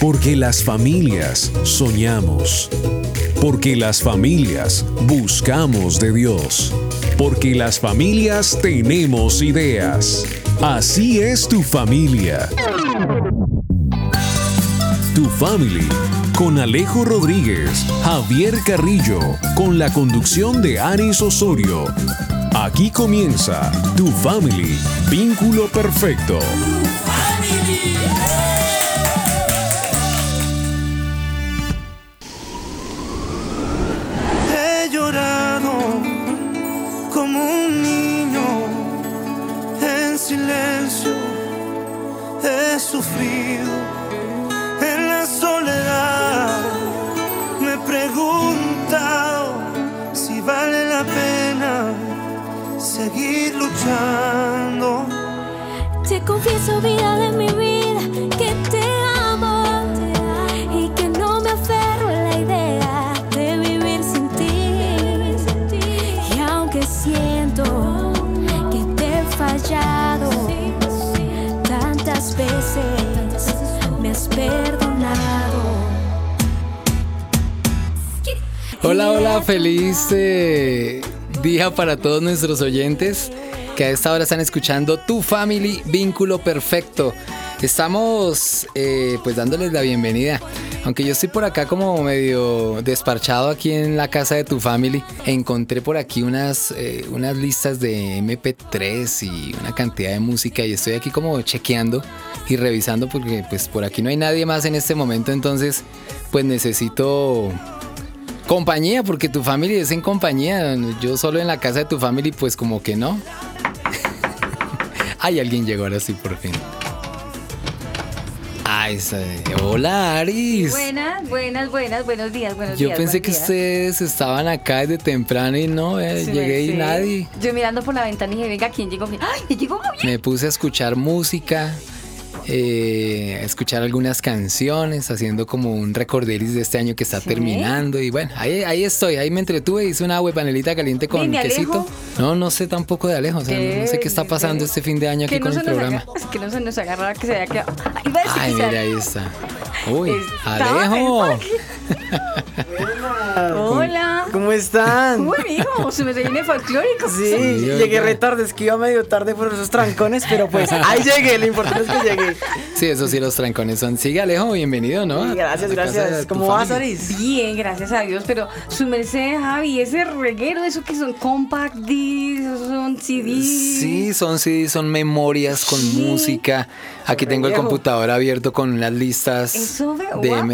Porque las familias soñamos. Porque las familias buscamos de Dios. Porque las familias tenemos ideas. Así es tu familia. Tu Family con Alejo Rodríguez, Javier Carrillo, con la conducción de Aris Osorio. Aquí comienza Tu Family, vínculo perfecto. Para todos nuestros oyentes que a esta hora están escuchando Tu Family Vínculo Perfecto. Estamos eh, pues dándoles la bienvenida. Aunque yo estoy por acá como medio desparchado aquí en la casa de Tu Family, encontré por aquí unas, eh, unas listas de MP3 y una cantidad de música y estoy aquí como chequeando y revisando porque pues por aquí no hay nadie más en este momento, entonces pues necesito compañía, porque tu familia es en compañía. Yo solo en la casa de tu familia, pues como que no. Ay, alguien llegó ahora sí, por fin. Ay, hola Aris. Buenas, buenas, buenas, buenos días, buenos Yo días. pensé que días. ustedes estaban acá desde temprano y no, eh, Sí, llegué y nadie. Yo mirando por la ventana y dije, venga, ¿quién llegó? ¡Ay, llegó Javier! Me puse a escuchar música, eh, escuchar algunas canciones, haciendo como un recorderis de este año que está ¿Sí? terminando. Y bueno, ahí, ahí estoy, ahí me entretuve, hice una agua panelita caliente con Ven, ¿de quesito. Alejo? No, no sé tampoco de Alejo, o sea, no, no sé qué está pasando este fin de año aquí con el programa. agarra- es que no se nos agarra que se haya quedado. Ay, mira, ahí está. Uy, Alejo. Hola. ¿Cómo están? Uy, mijo, se me viene folclórico. Sí, Sí, llegué oiga. re tarde, es que iba medio tarde por esos trancones, pero pues ahí llegué, lo importante es que llegué. Sí, eso sí, los trancones son. Sigue Alejo, bienvenido, ¿no? Sí, gracias, gracias. ¿Cómo vas. Aris? Bien, gracias a Dios, pero su merced, Javi, ese reguero, eso que son compact discs, esos son CDs. Sí, son CDs, son memorias con Sí. música. Aquí tengo el computador abierto con las listas Ve de guapa.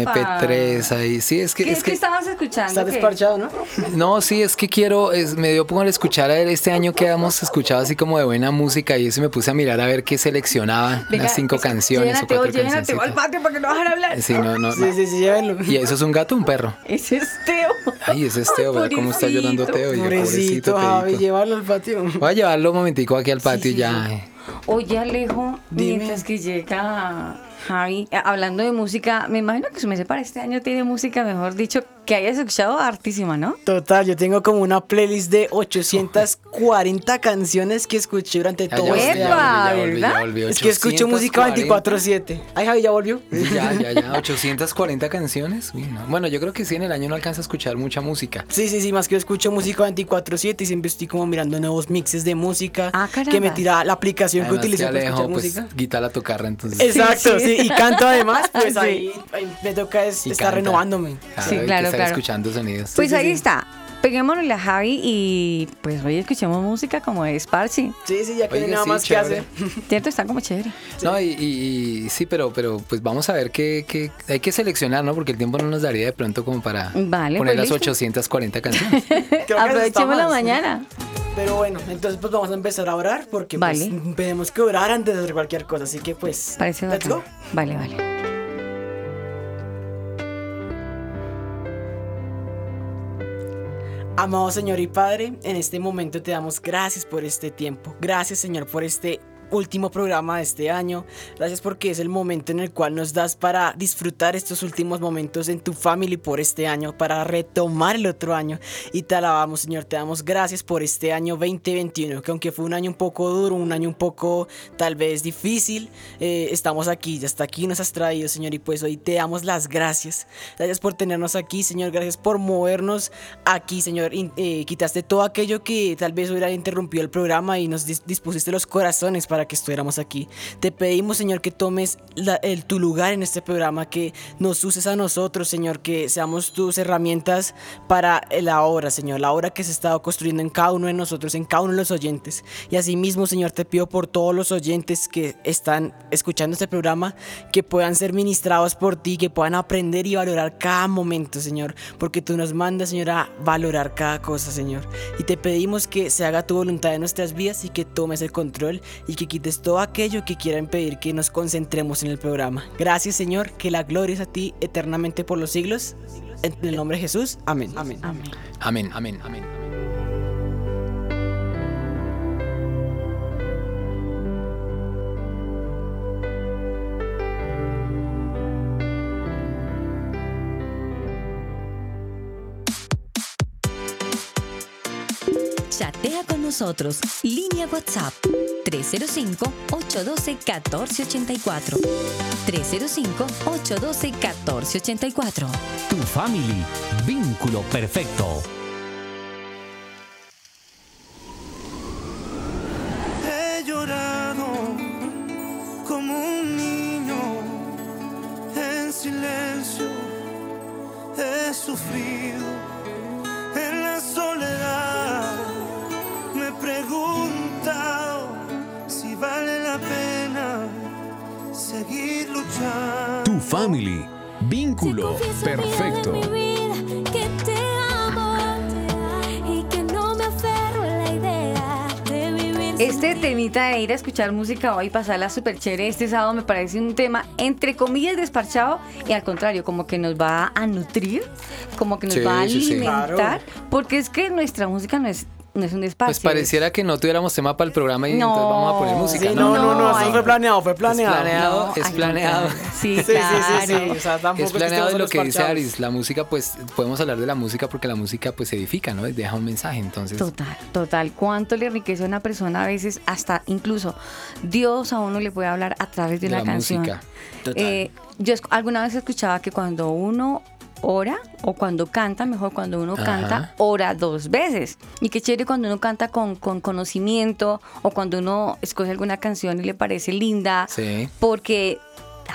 MP3 ahí. Sí, es que ¿Qué, es qué que estabas escuchando? Estás ¿Qué? desparchado, ¿no? no, sí, es que quiero es, me dio por escuchar a ver este año que hemos escuchado así como de buena música y eso me puse a mirar a ver qué seleccionaba, Venga, unas cinco es- canciones o cuatro al canciones. patio para que no dejar hablar. Sí, no, no, Sí, sí, sí, llévenlo. ¿Y eso es un gato o un perro? Ese es Teo. Ay, ese es Teo, ¿verdad? ¿Cómo está llorando pobrecito. Teo? Yo, Pobrecito, Javi, llévalo al patio. Voy a llevarlo un momentico aquí al patio sí, ya. sí. Oye, Alejo, Dime. mientras que llega Javi, eh, hablando de música, me imagino que su mes para este año tiene música, mejor dicho, que hayas escuchado hartísima, ¿no? Total, yo tengo como una playlist de 840 canciones que escuché durante Ya, todo ya este año. ya volví, ya ¿verdad? volví. Es que escucho música 840. 24-7. Ay, Javi, ¿ya volvió? Ya, ya, ya, 840 canciones. Uy, no. Bueno, yo creo que sí, en el año no alcanza a escuchar mucha música. Sí, sí, sí, más que yo escucho música 24-7 y siempre estoy como mirando nuevos mixes de música Ah, que me tira la aplicación que utilizo que para escuchar pues, música. guitarra tocarra, entonces. Exacto, sí. y canto además, pues Sí. ahí, ahí me toca es, estar canta. renovándome. Claro, Sí, que claro, estar claro. escuchando sonidos. Pues sí, ahí sí. está. Peguémonos a Javi y pues hoy escuchemos música como es Parsi. Sí, sí, ya que hay nada sí, más chévere. que hacer. ¿Cierto? Está como chévere. No, y, y- y sí, pero, pero pues vamos a ver qué, qué- hay que seleccionar, ¿no? Porque el tiempo no nos daría de pronto como para Vale, poner pues las listo. 840 canciones. Que Aprovechemos la mañana. Pero bueno, entonces pues vamos a empezar a orar porque Vale. pues tenemos que orar antes de hacer cualquier cosa, así que pues Parece let's bacano. go. Vale, vale. Amado Señor y Padre, en este momento te damos gracias por este tiempo. Gracias Señor por este último programa de este año. Gracias porque es el momento en el cual nos das para disfrutar estos últimos momentos en tu family por este año, para retomar el otro año. Y te alabamos, Señor. Te damos gracias por este año 2021, que aunque fue un año un poco duro, un año un poco tal vez difícil, eh, estamos aquí, ya hasta aquí nos has traído, Señor. Y pues hoy te damos las gracias. Gracias por tenernos aquí, Señor. Gracias por movernos aquí, Señor. Eh, quitaste todo aquello que tal vez hubiera interrumpido el programa y nos dis- dispusiste los corazones para que estuviéramos aquí. Te pedimos, Señor, que tomes la- el, tu lugar en este programa, que nos uses a nosotros, Señor, que seamos tus herramientas para la obra, Señor, la obra que se ha estado construyendo en cada uno de nosotros, en cada uno de los oyentes. Y asimismo, Señor, te pido por todos los oyentes que están escuchando este programa, que puedan ser ministrados por ti, que puedan aprender y valorar cada momento, Señor, porque tú nos mandas, Señor, a valorar cada cosa, Señor. Y te pedimos que se haga tu voluntad en nuestras vidas y que tomes el control y que quites todo aquello que quiera impedir que nos concentremos en el programa. Gracias, Señor, que la gloria es a ti eternamente por los siglos. En el nombre de Jesús, amén. Amén. Amén. Amén, amén, amén. Nosotros. Línea WhatsApp 305-812-1484. 305-812-1484. Tu family, vínculo perfecto. He llorado como un niño en silencio. He sufrido en la soledad. Me he preguntado si vale la pena seguir luchando. Tu family, vínculo perfecto. vida de mi vida, que te amo y que no me aferro a la idea de vivir sin Este temita de ir a escuchar música hoy, pasarla súper chévere este sábado, me parece un tema entre comillas desparchado y al contrario, como que nos va a nutrir, como que nos Sí, va a sí, sí. alimentar, porque es que nuestra música no es, es un despacho. Pues pareciera que no tuviéramos tema para el programa y No. entonces vamos a poner música. Sí, ¿no? no, no, no, No, eso fue planeado, fue planeado. planeado. No, es planeado. Sí, Sí, sí, sí, sí, claro. o sea, tampoco Es planeado de lo que dice. Aris. La música, pues, podemos hablar de la música porque la música, pues, edifica, ¿no? Deja un mensaje. Entonces, Total, total. ¿Cuánto le enriquece a una persona a veces hasta incluso Dios a uno le puede hablar a través de, De la, la canción? música. Total. Eh, yo alguna vez escuchaba que cuando uno ora o cuando canta, mejor cuando uno Ajá. canta, ora dos veces. Y qué chévere cuando uno canta con, con conocimiento o cuando uno escoge alguna canción y le parece linda. Sí. Porque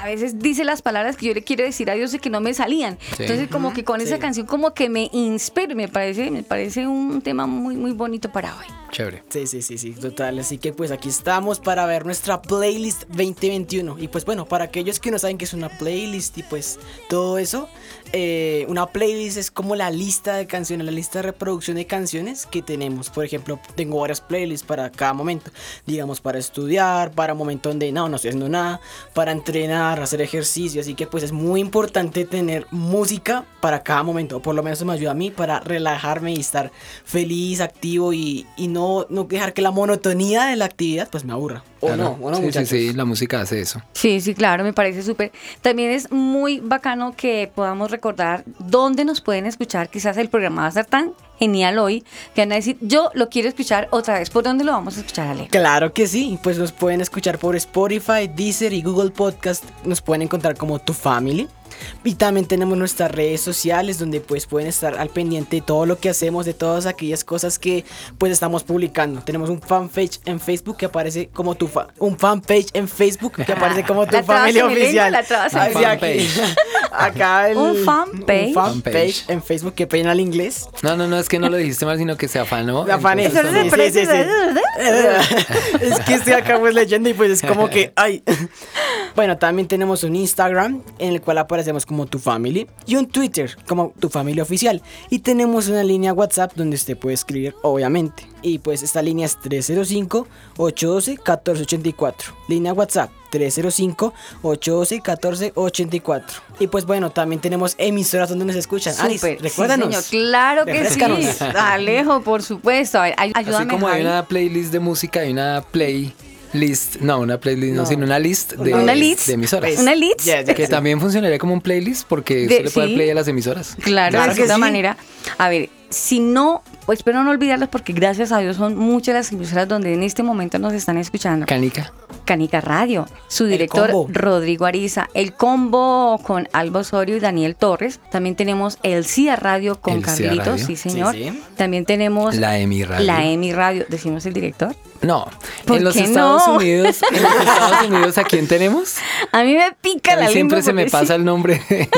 a veces dice las palabras que yo le quiero decir a Dios y que no me salían. Sí. Entonces como que con esa canción como que me inspiro, me parece, me parece un tema muy, muy bonito para hoy. chévere. Sí, sí, sí, sí, total. Así que pues aquí estamos para ver nuestra playlist 2021. Y pues bueno, para aquellos que no saben qué es una playlist y pues todo eso, eh, una playlist es como la lista de canciones, la lista de reproducción de canciones que tenemos. Por ejemplo, tengo varias playlists para cada momento. Digamos, para estudiar, para un momento donde no, no estoy haciendo nada, para entrenar, hacer ejercicio. Así que pues es muy importante tener música para cada momento. O por lo menos eso me ayuda a mí para relajarme y estar feliz, activo y, y no, no dejar que la monotonía de la actividad pues me aburra. O Claro. no, o no, sí, sí, muchachos. sí, la música hace eso. Sí, sí, claro, me parece súper. También es muy bacano que podamos recordar dónde nos pueden escuchar. Quizás el programa va a ser tan genial hoy que van a decir, yo lo quiero escuchar otra vez. ¿Por dónde lo vamos a escuchar, Ale? Claro que sí, pues nos pueden escuchar por Spotify, Deezer y Google Podcast. Nos pueden encontrar como Tu Family. Y también tenemos nuestras redes sociales donde pues pueden estar al pendiente de todo lo que hacemos, de todas aquellas cosas que pues estamos publicando. Tenemos un fanpage en Facebook que aparece como tu fa un fanpage en Facebook que aparece como tu La familia oficial. la aquí. Acá el Un fanpage. un fanpage en Facebook que pena el inglés. No, no, no, es que no lo dijiste mal, sino que se afanó. La afané. Eso Sí, se sí, sí, es que estoy acá pues leyendo y pues es como que, ay. Bueno, también tenemos un Instagram en el cual aparecemos como tu family y un Twitter como tu familia oficial. Y tenemos una línea WhatsApp donde usted puede escribir, obviamente. Y pues esta línea es 305-812-1484. Línea WhatsApp 305-812-1484. Y pues bueno, también tenemos emisoras donde nos escuchan. Aris, Súper, sí, recuérdanos. señor, claro que sí. Alejo, por supuesto. A ver, ay- Así ayúdame, como hay una playlist de música, hay una play list, no, una playlist, no, No. sino una list de, Una list. de emisoras. Una list. Que sí. también funcionaría como un playlist porque De- usted le puede sí. dar play a las emisoras. Claro, Claro de cierta sí. manera. A ver, si no, pues espero no olvidarlos porque gracias a Dios son muchas las emisoras donde en este momento nos están escuchando. Canica. Canica Radio, su director. Rodrigo Ariza, el combo con Alba Osorio y Daniel Torres. También tenemos el CIA Radio con El Carlitos, Radio. sí señor. Sí, sí. También tenemos La EMI Radio. la EMI Radio, decimos el director. No, ¿Por en los qué Estados no? Unidos, en los Estados Unidos, ¿a quién tenemos? A mí me pica A mí la siempre lengua se me pasa sí. el nombre.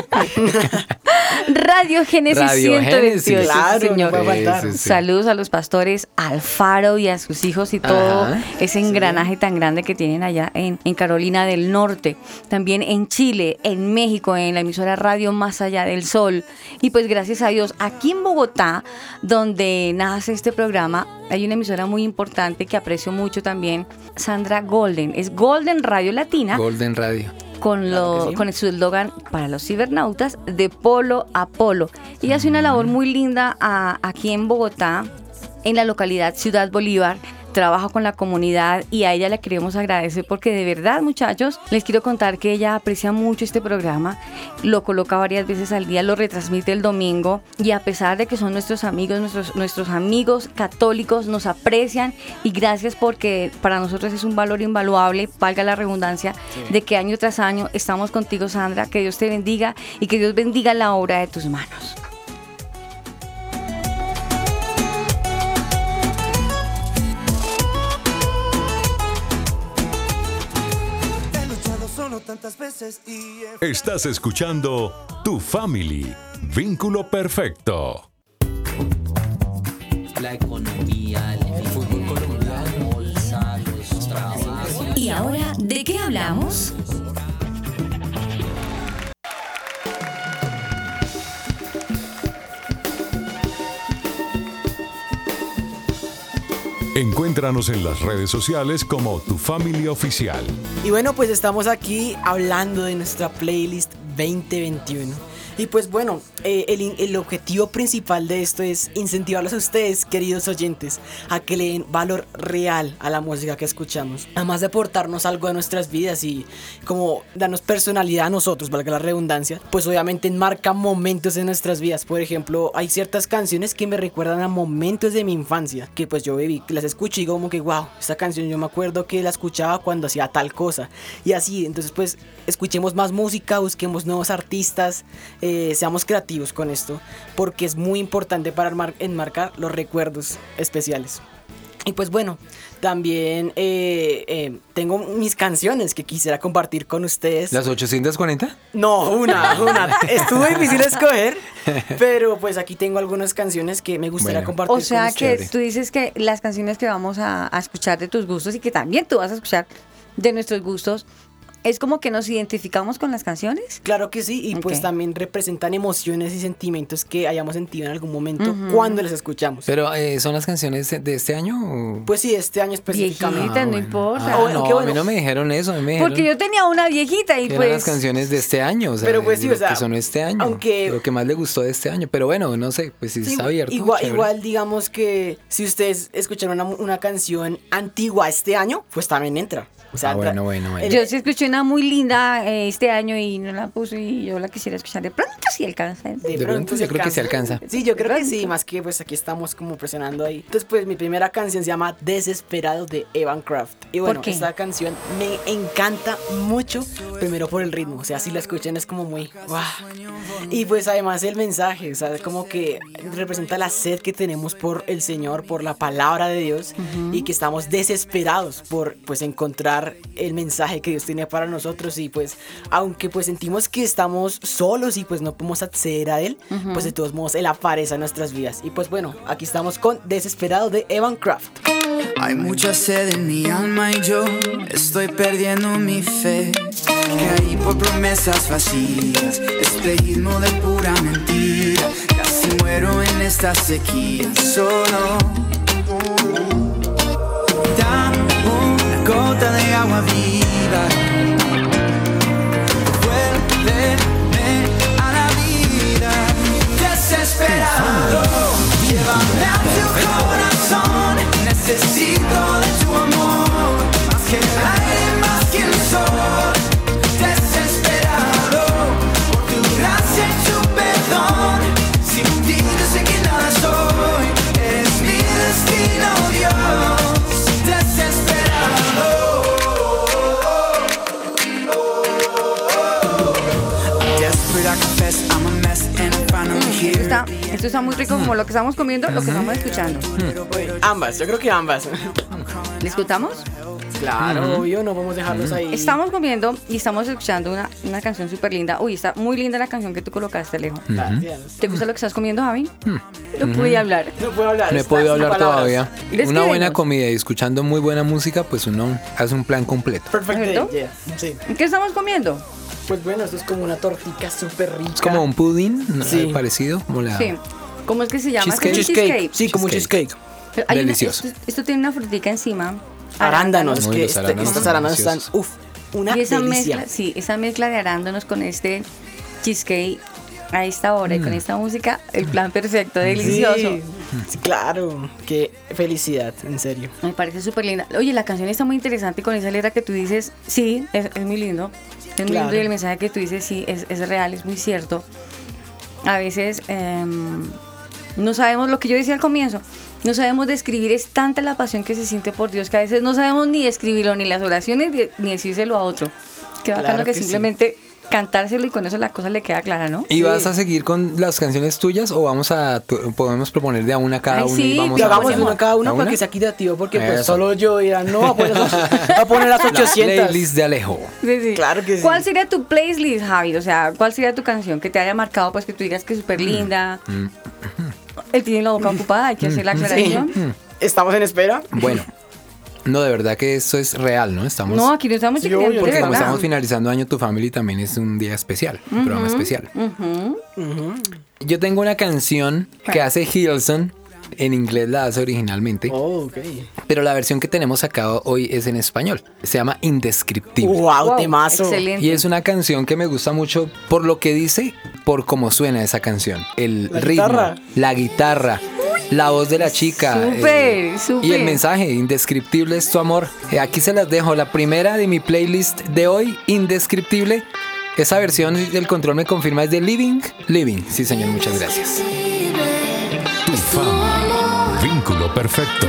Radio Génesis Radio 128, Génesis. sí, Claro, señor. Sí, sí. Saludos a los pastores Alfaro y a sus hijos y todo Ajá, ese engranaje tan grande que tienen allá en, en Carolina del Norte. También en Chile, en México, en la emisora Radio Más Allá del Sol. Y pues gracias a Dios, aquí en Bogotá, donde nace este programa, hay una emisora muy importante que aprecio mucho también, Sandra Golden. Es Golden Radio Latina Golden Radio. con, lo, sí. con su eslogan para los cibernautas de polo a polo. Ella hace una labor muy linda a- aquí en Bogotá, en la localidad Ciudad Bolívar. Trabaja con la comunidad y a ella le queremos agradecer porque de verdad muchachos les quiero contar que ella aprecia mucho este programa, lo coloca varias veces al día, lo retransmite el domingo y a pesar de que son nuestros amigos, nuestros, nuestros amigos católicos nos aprecian y gracias porque para nosotros es un valor invaluable, valga la redundancia, de que año tras año estamos contigo Sandra, que Dios te bendiga y que Dios bendiga la obra de tus manos. Tantas veces y Estás escuchando Tu Family, Vínculo Perfecto. la economía, el fútbol la bolsa, los trabajos. ¿Y ahora de qué hablamos? Encuéntranos en las redes sociales como Tu Family Oficial. Y bueno, pues estamos aquí hablando de nuestra playlist 2021. Y pues bueno, eh, el, el objetivo principal de esto es incentivarlos a ustedes, queridos oyentes, a que le den valor real a la música que escuchamos. Además de aportarnos algo de nuestras vidas y como darnos personalidad a nosotros, valga la redundancia, pues obviamente enmarca momentos de nuestras vidas. Por ejemplo, hay ciertas canciones que me recuerdan a momentos de mi infancia, que pues yo viví, las escucho y digo como que, wow, esta canción yo me acuerdo que la escuchaba cuando hacía tal cosa. Y así, entonces pues escuchemos más música, busquemos nuevos artistas, eh, seamos creativos con esto, porque es muy importante para enmar- enmarcar los recuerdos especiales. Y pues bueno, también eh, eh, tengo mis canciones que quisiera compartir con ustedes. ¿Las 840? No, una, una. Estuvo difícil escoger, pero pues aquí tengo algunas canciones que me gustaría Bueno. compartir O sea con que ustedes. tú dices que las canciones que vamos a, a escuchar de tus gustos y que también tú vas a escuchar de nuestros gustos, es como que nos identificamos con las canciones. Claro que sí, y pues Ok. también representan emociones y sentimientos que hayamos sentido en algún momento cuando las escuchamos. Pero eh, ¿son las canciones de este año? o- Pues sí, este año específicamente. Viejita, no bueno. importa. Ah, bueno, no, qué a bueno. mí no me dijeron eso. Me dijeron Porque yo tenía una viejita y que pues... eran las canciones de este año. O sea, Pero pues sí, de o sea, que son este año. aunque- Lo que más le gustó de este año. Pero bueno, no sé, pues si Sí, está abierto. igual, igual digamos que si ustedes escucharon una, una canción antigua este año, pues también entra. O sea, Ah, bueno, bueno, Yo sí escuché una muy linda eh, este año y no la puse y yo la quisiera escuchar de pronto si alcanza. De pronto yo creo que se alcanza. Sí, yo creo que pronto. sí, más que pues aquí estamos como presionando ahí. Entonces pues mi primera canción se llama Desesperado de Evan Craft. Y bueno, qué? esta canción me encanta mucho, primero por el ritmo, o sea, si la escuchan es como muy... ¡guau! Y pues además el mensaje, o sea, como que representa la sed que tenemos por el Señor, por la palabra de Dios y que estamos desesperados por pues encontrar el mensaje que Dios tiene para nosotros y pues aunque pues sentimos que estamos solos y pues no podemos acceder a Él, pues de todos modos Él aparece en nuestras vidas. Y pues bueno, aquí estamos con Desesperado de Evan Craft. Hay mucha sed en mi alma y yo estoy perdiendo mi fe. Caí por promesas vacías, espejismo de pura mentira. Casi muero en esta sequía, solo. Gota de agua viva. Vuélveme a la vida. Desesperado, llévame a tu corazón. Necesito de tu amor, más que está, esto está muy rico como lo que estamos comiendo, lo que estamos escuchando. Ambas, yo creo que ambas. ¿Disfrutamos? Claro, obvio, no podemos dejarlos ahí. Estamos comiendo y estamos escuchando una, una canción súper linda. Uy, está muy linda la canción que tú colocaste, Alejo. Gracias. ¿Te gusta lo que estás comiendo, Javi? No pude hablar. No puedo hablar. No he podido hablar palabras. todavía. Una buena comida y escuchando muy buena música, pues uno hace un plan completo. Perfect day, ¿Cierto? yeah. Sí. ¿Qué estamos comiendo? Pues bueno, esto es como una tortica súper rica. Es como un pudding ¿no? Sí. parecido, como la... Sí. ¿Cómo es que se llama? Cheesecake. ¿Qué es cheesecake. Sí, como un Cheesecake. cheesecake. Hay una- Delicioso. esto, esto tiene una frutica encima. Arándanos, es Uy, que este- arándanos arándanos están, uff, una Y esa delicia. mezcla, sí, esa mezcla de arándanos con este cheesecake a esta hora y Mm. con esta música, el plan perfecto, delicioso. Sí, sí, claro, qué felicidad, en serio. Me parece súper linda. Oye, la canción está muy interesante con esa letra que tú dices, sí, es, es muy lindo. Es muy Claro. el mensaje que tú dices, sí, es, es real, es muy cierto. A veces em, no sabemos lo que yo decía al comienzo. No sabemos describir, es tanta la pasión que se siente por Dios que a veces no sabemos ni describirlo, ni las oraciones, ni, decírselo a otro. Qué bacano Claro que, que sí. Cantárselo y con eso la cosa le queda clara, ¿no? ¿Y vas a seguir con las canciones tuyas o vamos a tu- podemos proponer de a una cada Ay, uno sí, y vamos hagamos una cada una ¿A para que sea equitativo, porque pues solo yo dirán, no, va a poner, a poner las la 800. playlist de Alejo. Sí, sí. Claro que sí. ¿Cuál sería tu playlist, Javi? O sea, ¿cuál sería tu canción que te haya marcado, pues que tú digas que es súper Mm. linda? Él tiene la boca ocupada, hay que hacer la Sí. aclaración. Estamos en espera. Bueno, no, de verdad que esto es real, ¿no? Estamos No, aquí no estamos de porque como estamos finalizando año tu family también es un día especial, un programa especial. Yo tengo una canción que hace Hilson, en inglés la hace originalmente, Oh, ok. pero la versión que tenemos sacado hoy es en español. Se llama Indescriptible. Wow, Wow, temazo. Excelente. Y es una canción que me gusta mucho por lo que dice, por cómo suena esa canción. El La ritmo, guitarra. la guitarra, la voz de la chica. Súper, eh. Y el mensaje, indescriptible es tu amor. Eh, aquí se las dejo. La primera de mi playlist de hoy, indescriptible. Esa versión del control me confirma es de Living. Living, sí señor, muchas gracias. Tu family. Vínculo perfecto.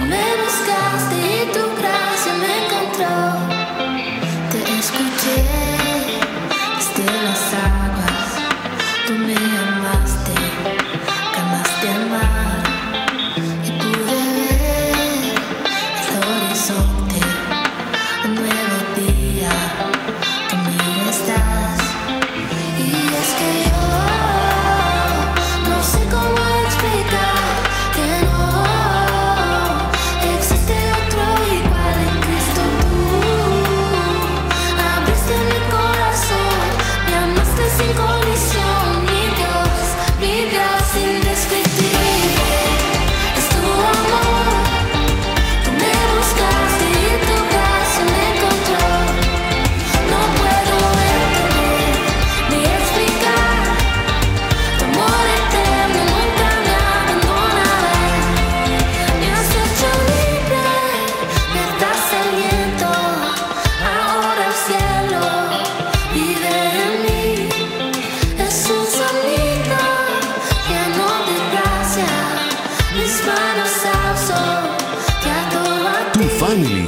Family.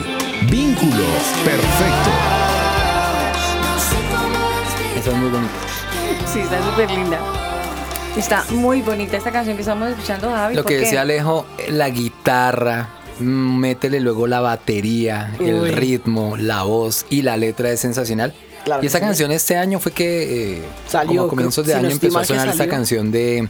Vínculo perfecto. No sé cómo explicar. Esa es muy bonita. Sí, está súper linda. Está muy bonita esta canción que estamos escuchando, Javi. Lo ¿por que decía Alejo, la guitarra, mm, métele luego la batería, Uy. el ritmo, la voz y la letra es sensacional. Claro y sí. canción este año fue que, eh, Salió, como a comienzos de si año, empezó a sonar esta canción de,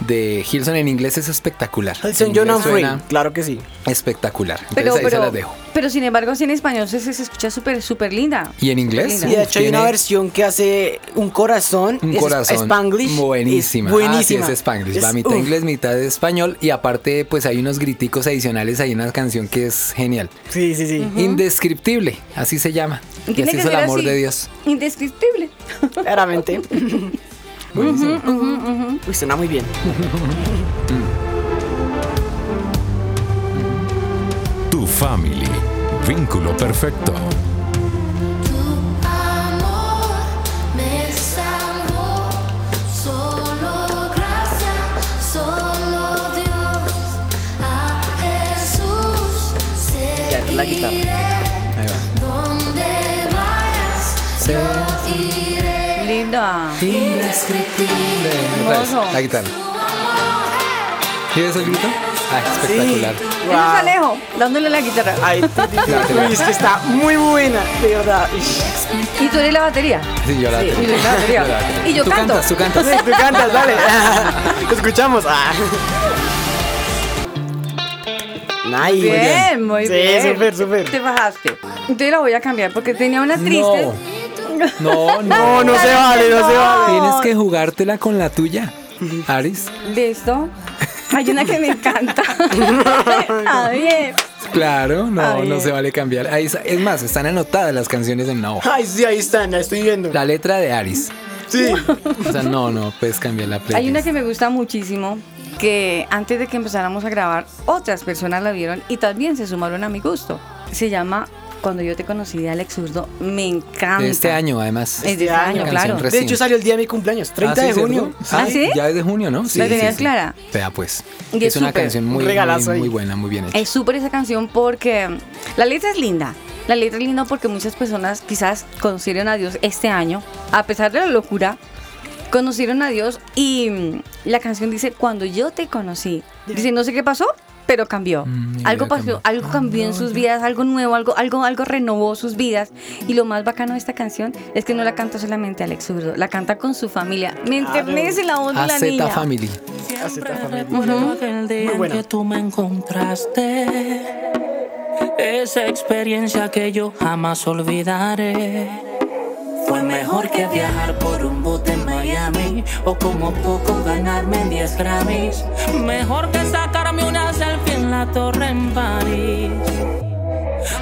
de Hilson en inglés es espectacular. Hilson John suena claro que sí. Espectacular. Entonces Pero, ahí se las dejo. pero sin embargo, sí en español se, se escucha súper, súper linda. ¿Y en inglés? Y de hecho hay una versión que hace un corazón. Un es corazón. Spanglish. Buenísima. Es buenísima. Ah, sí, es Spanglish. Va mitad uf. inglés, mitad español. Y aparte, pues hay unos griticos adicionales. Hay una canción que es genial. Sí, sí, sí. Indescriptible, así se llama. Y así que es el amor así. de Dios. Indescriptible. Claramente. Uy, suena muy bien. Tu family. Vínculo perfecto. Tu amor me salvó, solo gracia, solo Dios, a Jesús Ya, la guitarra. Ahí va. donde vayas, yo iré. Linda. Hermoso. La guitarra. ¿Sí ves el grito? Ah, espectacular. Eso es Alejo, dándole la guitarra. Ay, uy, es que está muy buena, de verdad. Y tú eres la batería. Sí, yo la Sí. Y tengo. yo la batería. Yo la tengo. Y yo tú canto. cantas, tú cantas. Tú cantas, dale. Te escuchamos. Ah. Nice. Bien, muy sí, bien. Sí, súper, súper. Te bajaste. Entonces la voy a cambiar porque tenía una triste. No, no, No, no se vale, no se vale. Tienes que jugártela con la tuya, Aris. Listo. Hay una que me encanta. A ver. Claro, no, no se vale cambiar. Ahí está- es más, están anotadas las canciones en una hoja. Ay, sí, ahí están, la estoy viendo. La letra de Aris. Sí. O sea, no, no, puedes cambiar la playlist. Hay una que me gusta muchísimo que antes de que empezáramos a grabar otras personas la vieron y también se sumaron a mi gusto. Se llama Cuando yo te conocí de Alex Zurdo. Me encanta. De este año, además. Es de este Este año, año. claro. De hecho, salió el día de mi cumpleaños, 30 Ah, de ¿sí, junio. cierto? ¿Ah, sí? Ya es de junio, ¿no? ¿La tenías clara? Vea, pues. Y es es una canción muy, muy, muy buena, muy bien hecha. Es súper esa canción porque la letra es linda. La letra es linda porque muchas personas quizás conocieron a Dios este año, a pesar de la locura, conocieron a Dios y la canción dice, cuando yo te conocí, dice, no sé qué pasó, pero cambió. Mm, algo pasó, cambió. algo cambió en sus vidas, algo nuevo, algo, algo, algo renovó sus vidas. Y lo más bacano de esta canción es que no la canta solamente Alex Zurdo, la canta con su familia. Me enternece la voz de la niña. Family. Acepta, familia. Recuerdo aquel día Muy buena. en que tú me encontraste. Esa experiencia que yo jamás olvidaré. Fue mejor que viajar por un bote en Miami o como poco ganarme 10 Grammys. Mejor que sacarme una selfie en la torre en París.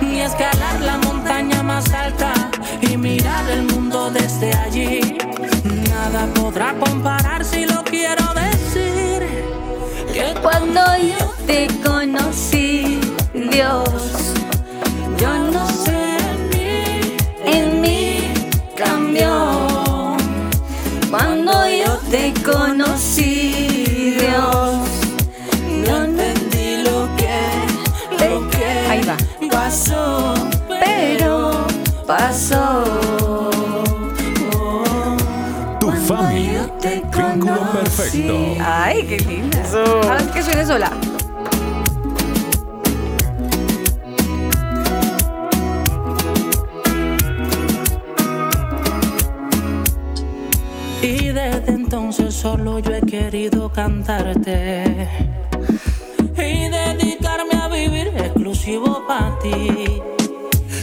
Ni escalar la montaña más alta y mirar el mundo desde allí. Nada podrá comparar si lo quiero decir. Que Cuando yo te conocí, Dios, yo no sé, te conocí, Dios, no entendí lo que, lo que Ahí va. pasó, pero pasó. Tu family. Vínculo perfecto. Ay, qué linda. Eso. Ahora sí que suene sola. Querido cantarte y dedicarme a vivir exclusivo para ti.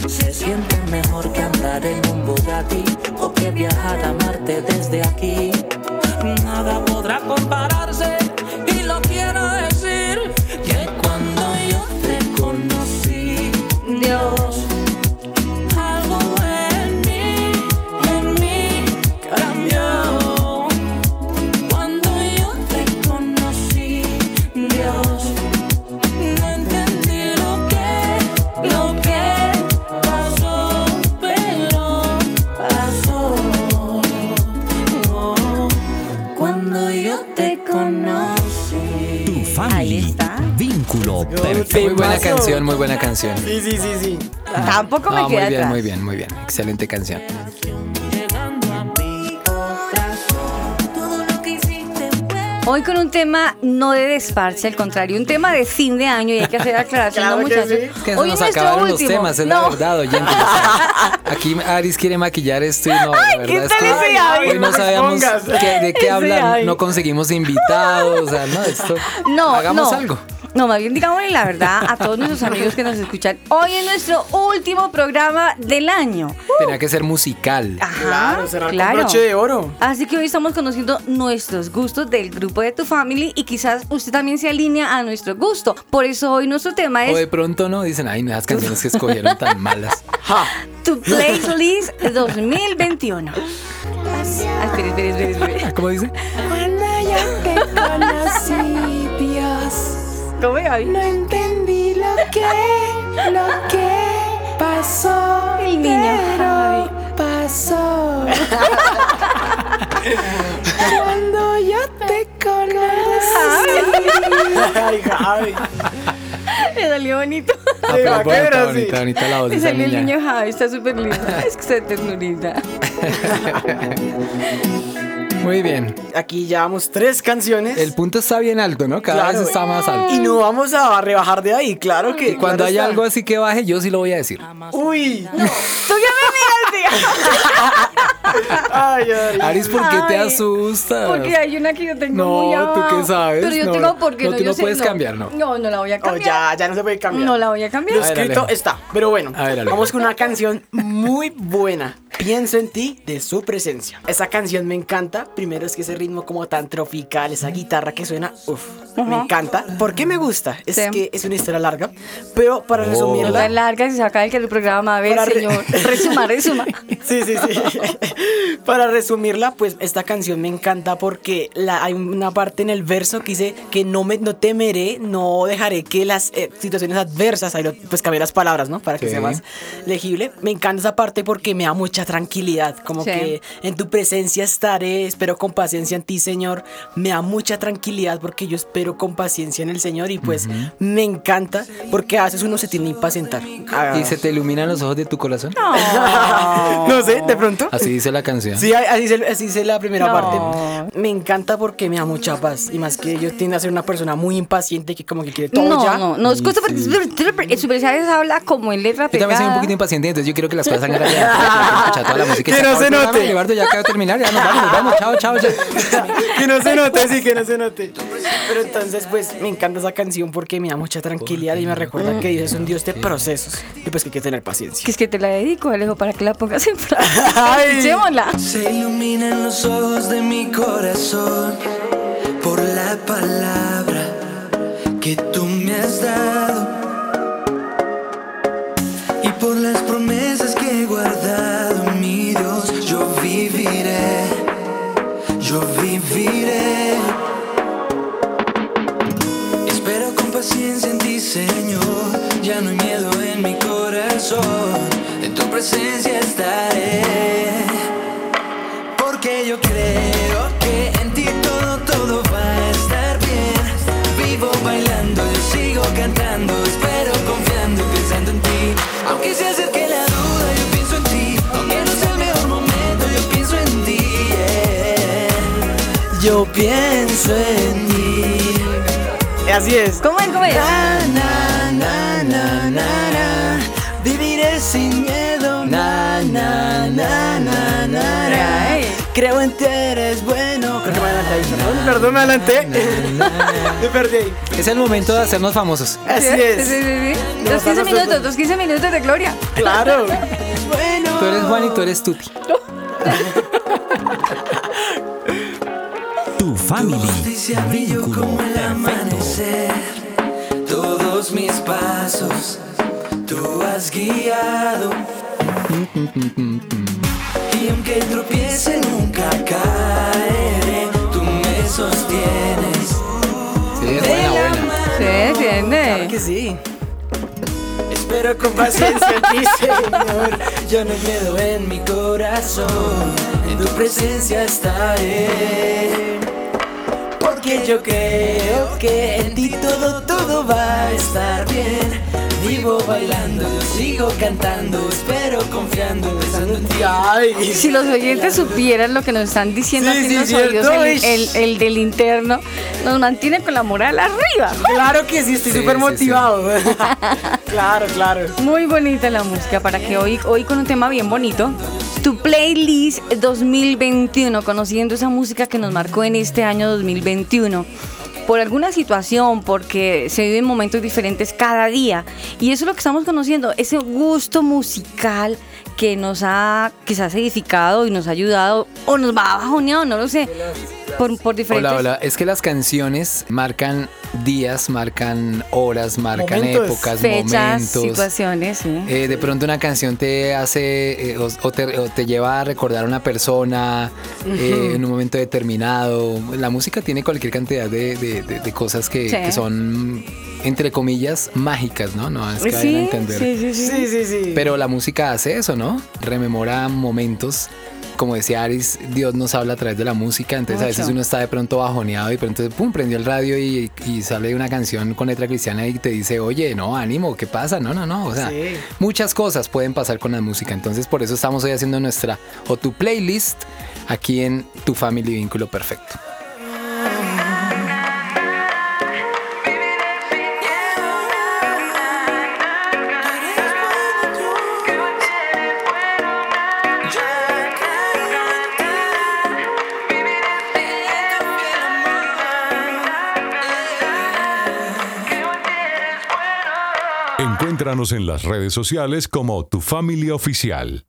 Se siente mejor que andar en un Bugatti o que viajar a Marte desde aquí. Nada podrá compararse Muy buena canción, muy buena canción. Sí, sí, sí, sí. Tampoco me No, muy queda bien, atrás. muy bien, muy bien. Excelente canción. Que Hoy con un tema no de desparche, al contrario, un tema de fin de año y hay que hacer aclaración, Claro ¿no, que muchachos? sí. Es que se Hoy nos nuestro acabaron último. los temas, es la No. verdad, oyentes. O sea, Aquí Aris quiere maquillar esto y no, la verdad es que hoy no sabíamos de qué Aris. no conseguimos invitados, o sea, no, esto, No, hagamos no. algo. No, más bien digámosle la verdad a todos nuestros amigos que nos escuchan. Hoy es nuestro último programa del año. Tenía que ser musical. Ajá, Claro, cerrar claro. con broche de oro. Así que hoy estamos conociendo nuestros gustos del grupo de tu family y quizás usted también se alinea a nuestro gusto. Por eso hoy nuestro tema O de es pronto no, dicen, ay, no, esas canciones que escogieron tan malas. Ja. tu playlist 2021. Ah, espere, espere, espere, espere. ¿Cómo dice? Cuando yo te conocí, ¿Cómo Gaby? no entendí lo que, lo que pasó. El niño pero pasó. Cuando yo te conocí. Ay, Javi. Me salió bonito. Ah, Sí, bonita, bonita, bonita la voz esa salió el niño Javi, está súper lindo. Es que está ternurita. Muy bien. Aquí llevamos tres canciones. El punto está bien alto, ¿no? Cada Claro. vez está más alto. Y no vamos a rebajar de ahí, claro que. Y cuando claro haya está. algo así que baje, yo sí lo voy a decir. Uy. Tú ya me miras, Ay, ay. Aris, ¿por qué te asustas? Porque hay una que yo tengo No, muy ¿tú abajo. qué sabes? Pero yo No, tengo porque no, no, tú yo no sé, puedes cambiar, ¿no? No, no la voy a Oh, cambiar. ya, ya no se puede cambiar. No la voy a cambiar. Lo A ver, escrito Alejo. está. Pero bueno, A ver, vamos con una canción muy buena. Pienso en ti de su presencia. Esa canción me encanta. Primero es que ese ritmo como tan tropical, esa guitarra que suena, uff, me encanta. ¿Por qué me gusta? Es Sí. que es una historia larga, pero para Oh. Resumirla, tan larga y se acaba el que el programa. A ver, re- señor. Resuma, resuma. Sí, sí, sí. Para resumirla, pues esta canción me encanta porque la, hay una parte en el verso que dice que no me no temeré, no dejaré que las eh, situaciones adversas, ahí lo- pues cambié las palabras, ¿no? Para que Sí. sea más legible. Me encanta esa parte porque me da mucha tranquilidad, como Sí. que en tu presencia estaré, espero con paciencia en ti, Señor. Me da mucha tranquilidad porque yo espero con paciencia en el Señor y pues me encanta porque a veces uno se tiene que impacientar. Ah, ¿Y se te iluminan los ojos de tu corazón? no sé, de pronto. Así dice la canción. Sí, así dice, así dice la primera No. parte. Me encanta porque me da mucha paz. Y más que yo tiendo a ser una persona muy impaciente que como que quiere todo No, ya. no, no es cosa porque el Superchávenes habla como en letra Yo también soy un pegada. poquito impaciente, entonces yo quiero que las cosas salgan rápido. Escuchar toda la música. Que se no se note. Eduardo, ya acaba de terminar, ya nos vamos, nos vamos. Chao, chao, chao. que no se note, sí, que no se note. Pero entonces, pues, me encanta esa canción porque me da mucha tranquilidad y me recuerda que Dios es un Dios de procesos. Y pues que hay que tener paciencia. Que es que te la dedico, Alejo, para que la pongas en práctica. Escuchémosla. Se iluminan los ojos de mi corazón por la palabra que tú me has dado y por las promesas que he guardado, viviré. Espero con paciencia en ti, Señor. Ya no hay miedo en mi corazón. En tu presencia estaré. Pienso en ti. Así es. ¿Cómo es? ¿Cómo es? Na, na, na, na, na, na. Viviré sin miedo. Na, na, na, na, na. Creo en ti, eres bueno. Creo que me adelanté ahí. Perdón, perdón, me adelanté. Me perdí ahí. Es el momento de hacernos famosos. Así Sí, es. sí, sí, sí. No, Dos 15 estamos minutos, dos 15 minutos de gloria. Claro. Bueno. Tú eres Juan y tú eres Tuti. Tu family. Justicia brilló Vínculo como el amanecer. Todos mis pasos tú has guiado. Y aunque tropiece nunca caeré, tú me sostienes. Sí, es buena, buena. Sí, Claro entiende. que sí. Espero con paciencia en ti, Señor. Yo no hay miedo en mi corazón. En tu presencia estaré. Porque yo creo que en ti todo, todo va a estar bien. Vivo bailando, yo sigo cantando. Espero confiando, pensando en ti. Ay, Si los oyentes supieran lo que nos están diciendo Sí, aquí sí, en los cierto, oídos, el, el- el del interno, nos mantiene con la moral arriba. claro que sí, estoy Sí, súper sí, motivado. claro, claro. Muy bonita la música para que hoy, hoy con un tema bien bonito. Tu playlist 2021, conociendo esa música que nos marcó en este año 2021. Por alguna situación, porque se viven momentos diferentes cada día. Y eso es lo que estamos conociendo, ese gusto musical que nos ha quizás edificado y nos ha ayudado, o nos va bajoneado, no lo sé, por, por diferentes... Hola, hola. Es que las canciones marcan días, marcan horas, marcan Momentos. épocas, fechas, momentos. situaciones, sí. Eh, de pronto una canción te hace eh, o, o te, o te lleva a recordar a una persona eh, en un momento determinado. La música tiene cualquier cantidad de, de- de- de cosas que, Sí. que son, entre comillas, mágicas, ¿no? No es que vayan a sí, entender. sí, sí, sí. Sí, sí, sí. Pero la música hace eso, ¿no? Rememora momentos como decía Aris, Dios nos habla a través de la música, entonces a veces uno está de pronto bajoneado y de pronto, pum, prendió el radio y, y sale una canción con letra cristiana y te dice, oye, no, ánimo, ¿qué pasa? No, no, no, o sea, Sí. muchas cosas pueden pasar con la música, entonces por eso estamos hoy haciendo nuestra, o tu playlist, aquí en Tu Family Vínculo Perfecto. En las redes sociales como Tu Familia Oficial.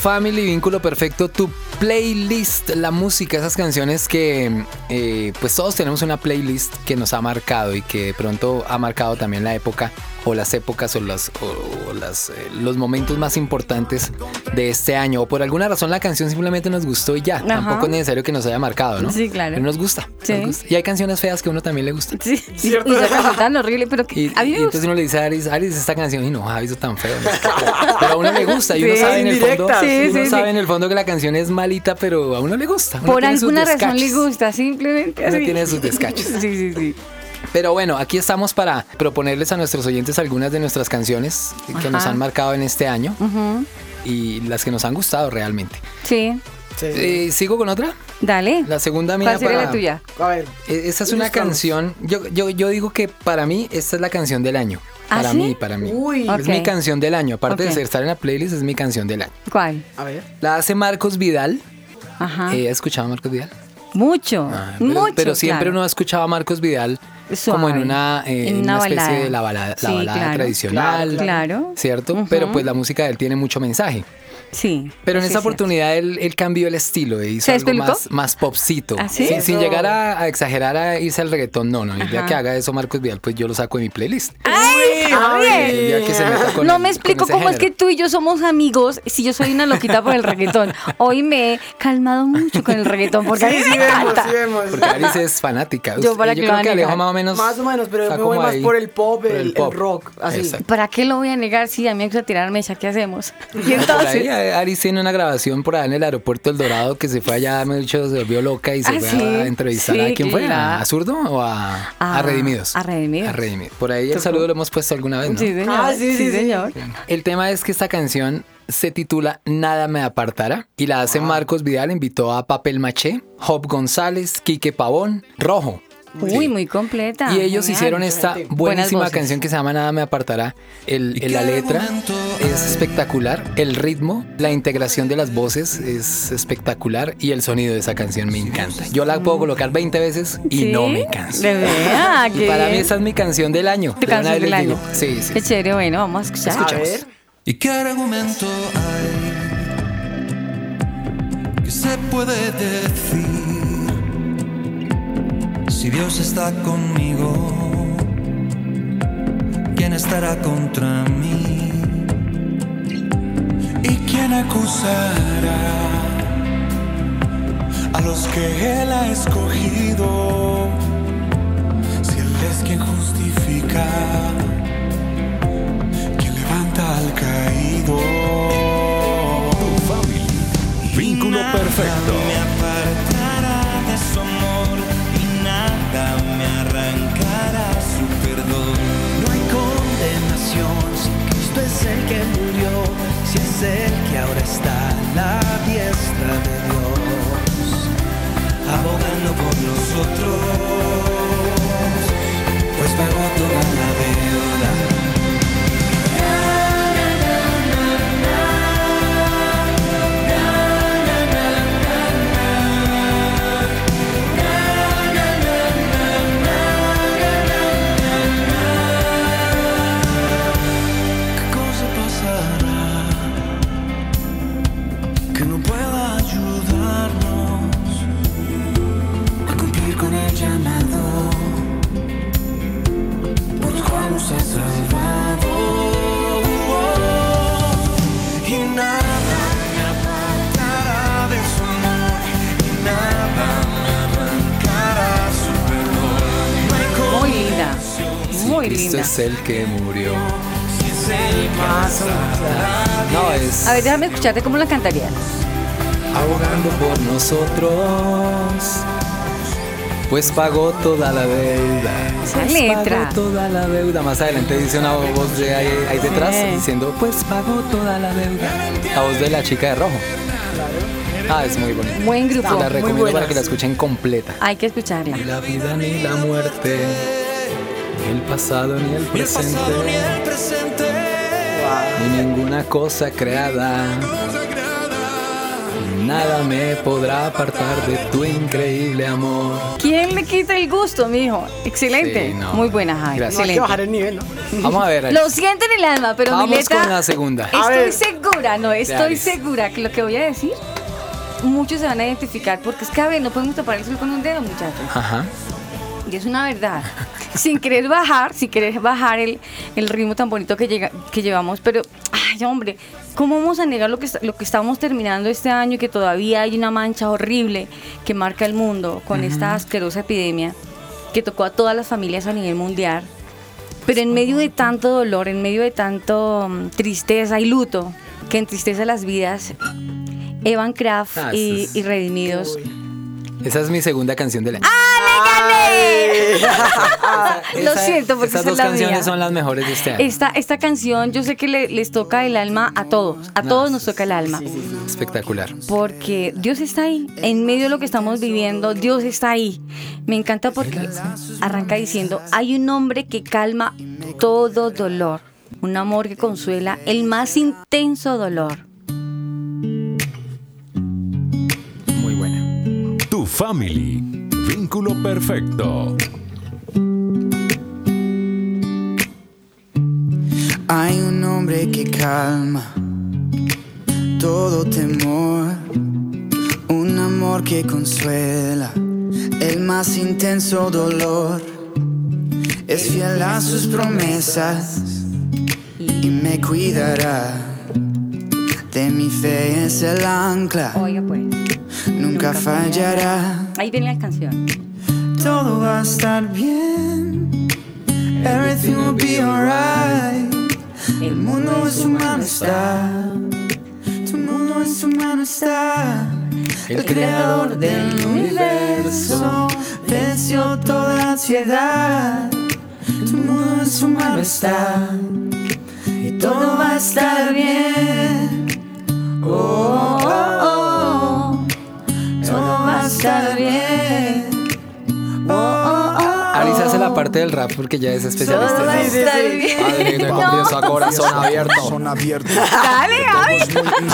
Family Vínculo Perfecto, tu playlist, la música, esas canciones que eh, pues todos tenemos una playlist que nos ha marcado y que de pronto ha marcado también la época o las épocas o, las, o, o las, eh, los momentos más importantes de este año. O por alguna razón la canción simplemente nos gustó y ya. Ajá. Tampoco es necesario que nos haya marcado, ¿no? Sí, claro. Pero nos gusta. nos Sí. gusta. Y hay canciones feas que a uno también le gustan. Sí, y, canción tan horrible, pero que Y, a mí y entonces gusta. uno le dice a Aris, Aris, esta canción, y no, Javi, eso tan feo. ¿no? Pero a uno le gusta y uno Sí, sabe en el fondo, uno sí, sabe sí. en el fondo que la canción es malita, pero a uno le gusta. uno Por tiene sus alguna razón le gusta, simplemente Uno así. tiene sus descaches. Sí, sí, sí. Pero bueno, aquí estamos para proponerles a nuestros oyentes algunas de nuestras canciones que nos han marcado en este año y las que nos han gustado realmente. Sí, Sí. Eh, ¿Sigo con otra? dale. La segunda mía ¿Cuál sería para... la tuya? A ver, E- Esa es una canción, yo, yo, yo digo que para mí esta es la canción del año. ¿Ah, Para sí? mí, para mí. Uy. Es mi canción del año. Aparte Ok. de ser- estar en la playlist, es mi canción del año. ¿Cuál? a ver. La hace Marcos Vidal. Ajá. Eh, ¿Has escuchado a Marcos Vidal? mucho, Ah, pero, mucho. pero siempre claro. uno ha escuchado a Marcos Vidal como en una, eh, En una una especie de la balada, la Sí, balada claro. tradicional. Claro. ¿Cierto? Pero pues la música de él tiene mucho mensaje. Sí. Pero en sí, sí. oportunidad él, él cambió el estilo e hizo ¿Se algo más, más popcito. ¿Ah, sí? sin, llegar a, a exagerar a irse al reggaetón, no, no. El día Ajá. que haga eso Marcos Vidal, pues yo lo saco de mi playlist. ¡Ay, Javier! que No el- me explico cómo es que tú y yo somos amigos si yo soy una loquita por el reggaetón. Hoy me he calmado mucho con el reggaetón porque a mí Sí, me vemos, encanta. sí vemos. Porque Alice es fanática. Yo para que yo lo creo que Alejo más o menos. Más o menos, pero yo me voy más por el pop, el, el pop. rock, así. ¿Para qué lo voy a negar si a mí me gusta tirar mecha? ¿Qué hacemos? Y entonces, Aris tiene una grabación por allá en el aeropuerto El Dorado que se fue allá, me he dicho, se volvió loca y se Ah, fue sí, a entrevistar sí, a quién fue, claro. a Zurdo o a, a A- Redimidos. a Redimidos. A Redimidos. Por ahí el saludo lo hemos puesto alguna vez, ¿no? sí, señor. Ah, sí, sí, sí. señor. El tema es que esta canción se titula Nada me apartará y la hace Marcos Vidal, invitó a Papel Maché, Job González, Quique Pavón, Rojo. Uy, muy completa. Y ellos genial. hicieron esta buenísima canción que se llama Nada me apartará. El, el- la letra es espectacular, el ritmo, la integración de las voces es espectacular y el sonido de esa canción me encanta. Yo la puedo colocar 20 veces y ¿Sí? no me canso. De verdad, Y para mí esa es mi canción del año. Tu De canción del año. digo. Sí, sí. Qué chévere, bueno, vamos a escuchar. A ver. ¿Y qué argumento hay que se puede decir si Dios está conmigo? ¿Quién estará contra mí? ¿Y quién acusará a los que Él ha escogido? Si Él es quien justifica que levanta al caído. Vínculo Y nada perfecto. el que ahora está a la diestra de Dios, abogando por nosotros, pues pagó toda la deuda. Muy Cristo linda. es el que murió. si es el que más No, es A ver, déjame escucharte cómo la cantarías. ahogando por nosotros. Pues pagó toda la deuda. Esa Pues letra. Pagó toda la deuda. Más adelante dice una voz de ahí, ahí detrás Sí. diciendo, pues pagó toda la deuda. La voz de la chica de rojo. Ah, es muy bonita. Buen grupo. La recomiendo para que la escuchen completa. Hay que escucharla. Ni la vida ni la muerte, ni el pasado ni el presente, ni ninguna cosa creada. Nada me podrá apartar de tu increíble amor. ¿Quién le quita el gusto, mijo? Excelente. Sí, no. Muy buena, Javi. Gracias. No hay que bajar el nivel, ¿no? Vamos a ver. Lo siento en el alma, pero Vamos mi letra. con la segunda. Estoy segura, no, estoy segura que lo que voy a decir, muchos se van a identificar porque es que a ver, no podemos tapar el sol con un dedo, muchachos. Ajá. Y es una verdad. sin querer bajar, sin querer bajar el, el ritmo tan bonito que, llega, que llevamos, pero, ay, hombre, ¿cómo vamos a negar lo que, lo que estamos terminando este año y que todavía hay una mancha horrible que marca el mundo con esta asquerosa epidemia que tocó a todas las familias a nivel mundial? Pero en medio de tanto dolor, en medio de tanto mm, tristeza y luto que entristece las vidas, Evan Kraft Ah, y Redimidos. Esa es mi segunda canción del año. Lo Esa- siento, porque Esas esa es dos la canciones mía. son las mejores de este año. Esta, esta canción yo sé que le- les toca el alma a todos, a todos nos toca el alma, Espectacular. porque Dios está ahí, en medio de lo que estamos viviendo, Dios está ahí. Me encanta porque arranca diciendo, hay un hombre que calma todo dolor, un amor que consuela el más intenso dolor. Family. Vínculo perfecto. Hay un hombre que calma todo temor, un amor que consuela el más intenso dolor. Es fiel a sus promesas y me cuidará. De mi fe es el ancla, Oiga pues, nunca fallará. Ahí viene la canción. Todo va a estar bien. Everything will be alright. El mundo en su mano está. Tu mundo en su está. El creador del universo venció toda ansiedad. Tu mundo en su mano está. Y todo va a estar bien. Oh. Estar bien. La parte del rap porque ya es especialista. A en eso. confieso a corazón abierto. Son abiertos. Dale, Javi.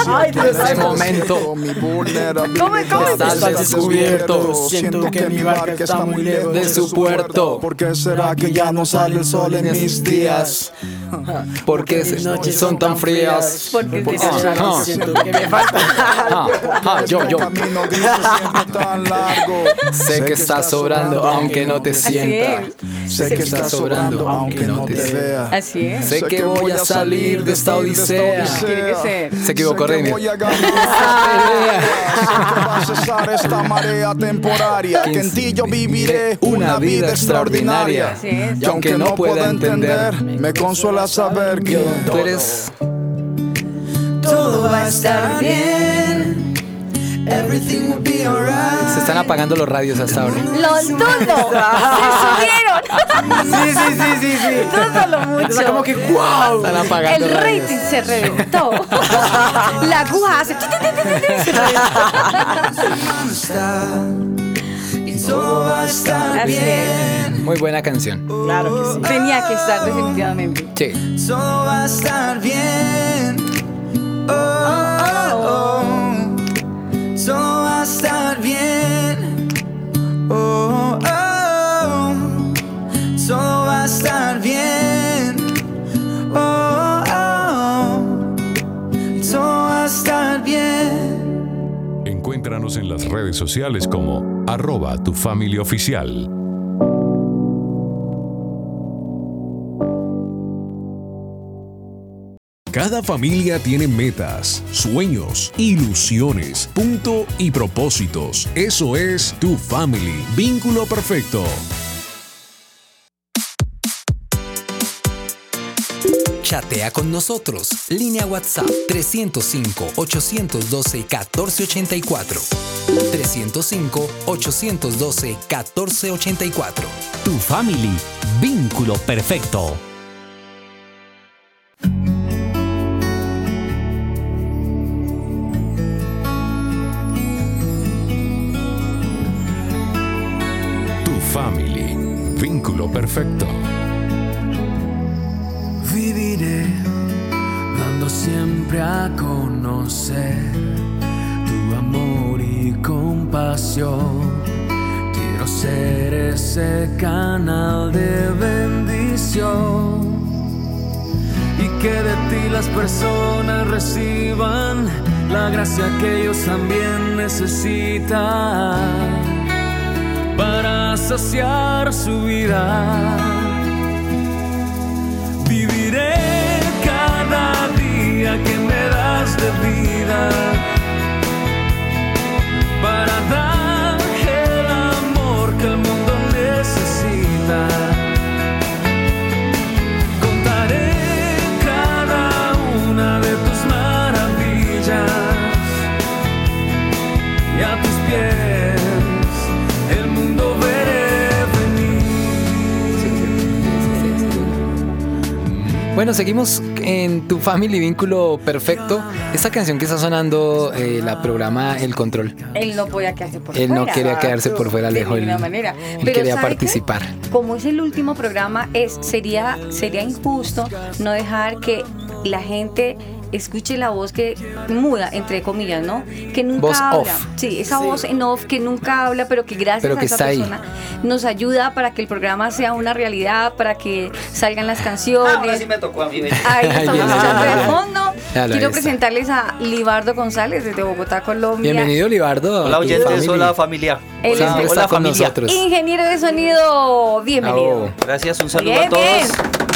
Ay, Dios momento Mi. ¿Cómo, cómo? Estás descubierto. Siento que mi barca está muy lejos de su puerto. ¿Por qué será que ya no sale el sol en mis días? Porque se- son tan frías. Porque Ah. siento que me falta. Ah, ah, yo, yo. Tan largo. Sé que estás sobrando aunque no te sienta. Sé que estás sobrando aunque no te vea. Así es. Sé que voy a salir de esta odisea. Tiene que ser. Se equivocó Sé que Remy. voy a ganar Sé que va a cesar esta marea temporaria Que en ti yo viviré una vida extraordinaria. Y aunque no pueda entender Me consuela saber que Tú eres Todo va a estar bien. Everything will be alright. Se están apagando los radios hasta ahora. Los dudo. Se subieron. Sí, sí, sí, sí, sí. Dúdalo mucho. Está como que wow. Están apagando El radios. rating se reventó. La aguja hace. todo va a estar bien. Muy buena canción. Claro que sí. Tenía que estar definitivamente. Sí. Todo va a estar bien. Las redes sociales como arroba tu familia oficial. Cada familia tiene metas, sueños, ilusiones, punto y propósitos. Eso es tu family, vínculo perfecto. Chatea con nosotros. Línea WhatsApp 305-812-1484. 305-812-1484. Tu family, vínculo perfecto. Tu family, vínculo perfecto. Dando siempre a conocer tu amor y compasión. Quiero ser ese canal de bendición y que de ti las personas reciban la gracia que ellos también necesitan para saciar su vida. Que me das de vida para dar el amor que el mundo necesita. Contaré cada una de tus maravillas y a tus pies el mundo veré Bueno, seguimos en tu family vínculo perfecto. Esta canción que está sonando eh, la programa El Control. Él no podía quedarse por Él fuera. no quería quedarse por fuera, De Alejo. Él, ninguna manera. él Pero quería participar. Como es el último programa, es, sería, sería injusto no dejar que la gente escuche la voz que muda, entre comillas, ¿no? Que nunca Voz habla. off. Sí, esa voz en off que nunca habla, pero que gracias Pero a esa ahí. persona nos ayuda para que el programa sea una realidad, para que salgan las canciones. Ahora sí me tocó a mí. Ahí estamos escuchando de fondo. Quiero presentarles a Libardo González desde Bogotá, Colombia. Bienvenido, Libardo. Hola oyentes, hola familia. Él Hola, siempre hola familia. nosotros. Ingeniero de sonido, bienvenido. Gracias, un saludo Bien, a todos. bien.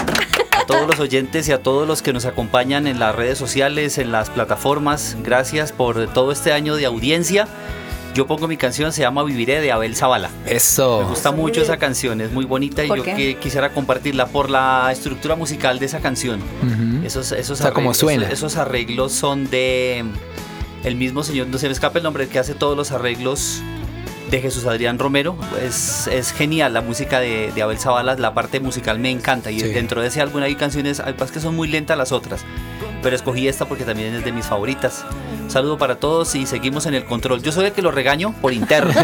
A todos los oyentes y a todos los que nos acompañan en las redes sociales, en las plataformas. Gracias por todo este año de audiencia. Yo pongo mi canción, se llama Viviré de Abel Zavala. Eso. Me gusta mucho esa canción, es muy bonita y ¿Por yo que quisiera compartirla por la estructura musical de esa canción. Ujú. Esos, esos, O sea, como arreglos, suena. esos, esos arreglos son de el mismo señor, no se me escapa el nombre, que hace todos los arreglos de Jesús Adrián Romero. Es, es genial la música de, de Abel Zavala, la parte musical me encanta. Y Sí. dentro de ese álbum hay canciones, hay que son muy lentas las otras. Pero escogí esta porque también es de mis favoritas. Un saludo para todos y seguimos en el control. Yo soy el que lo regaño por interno.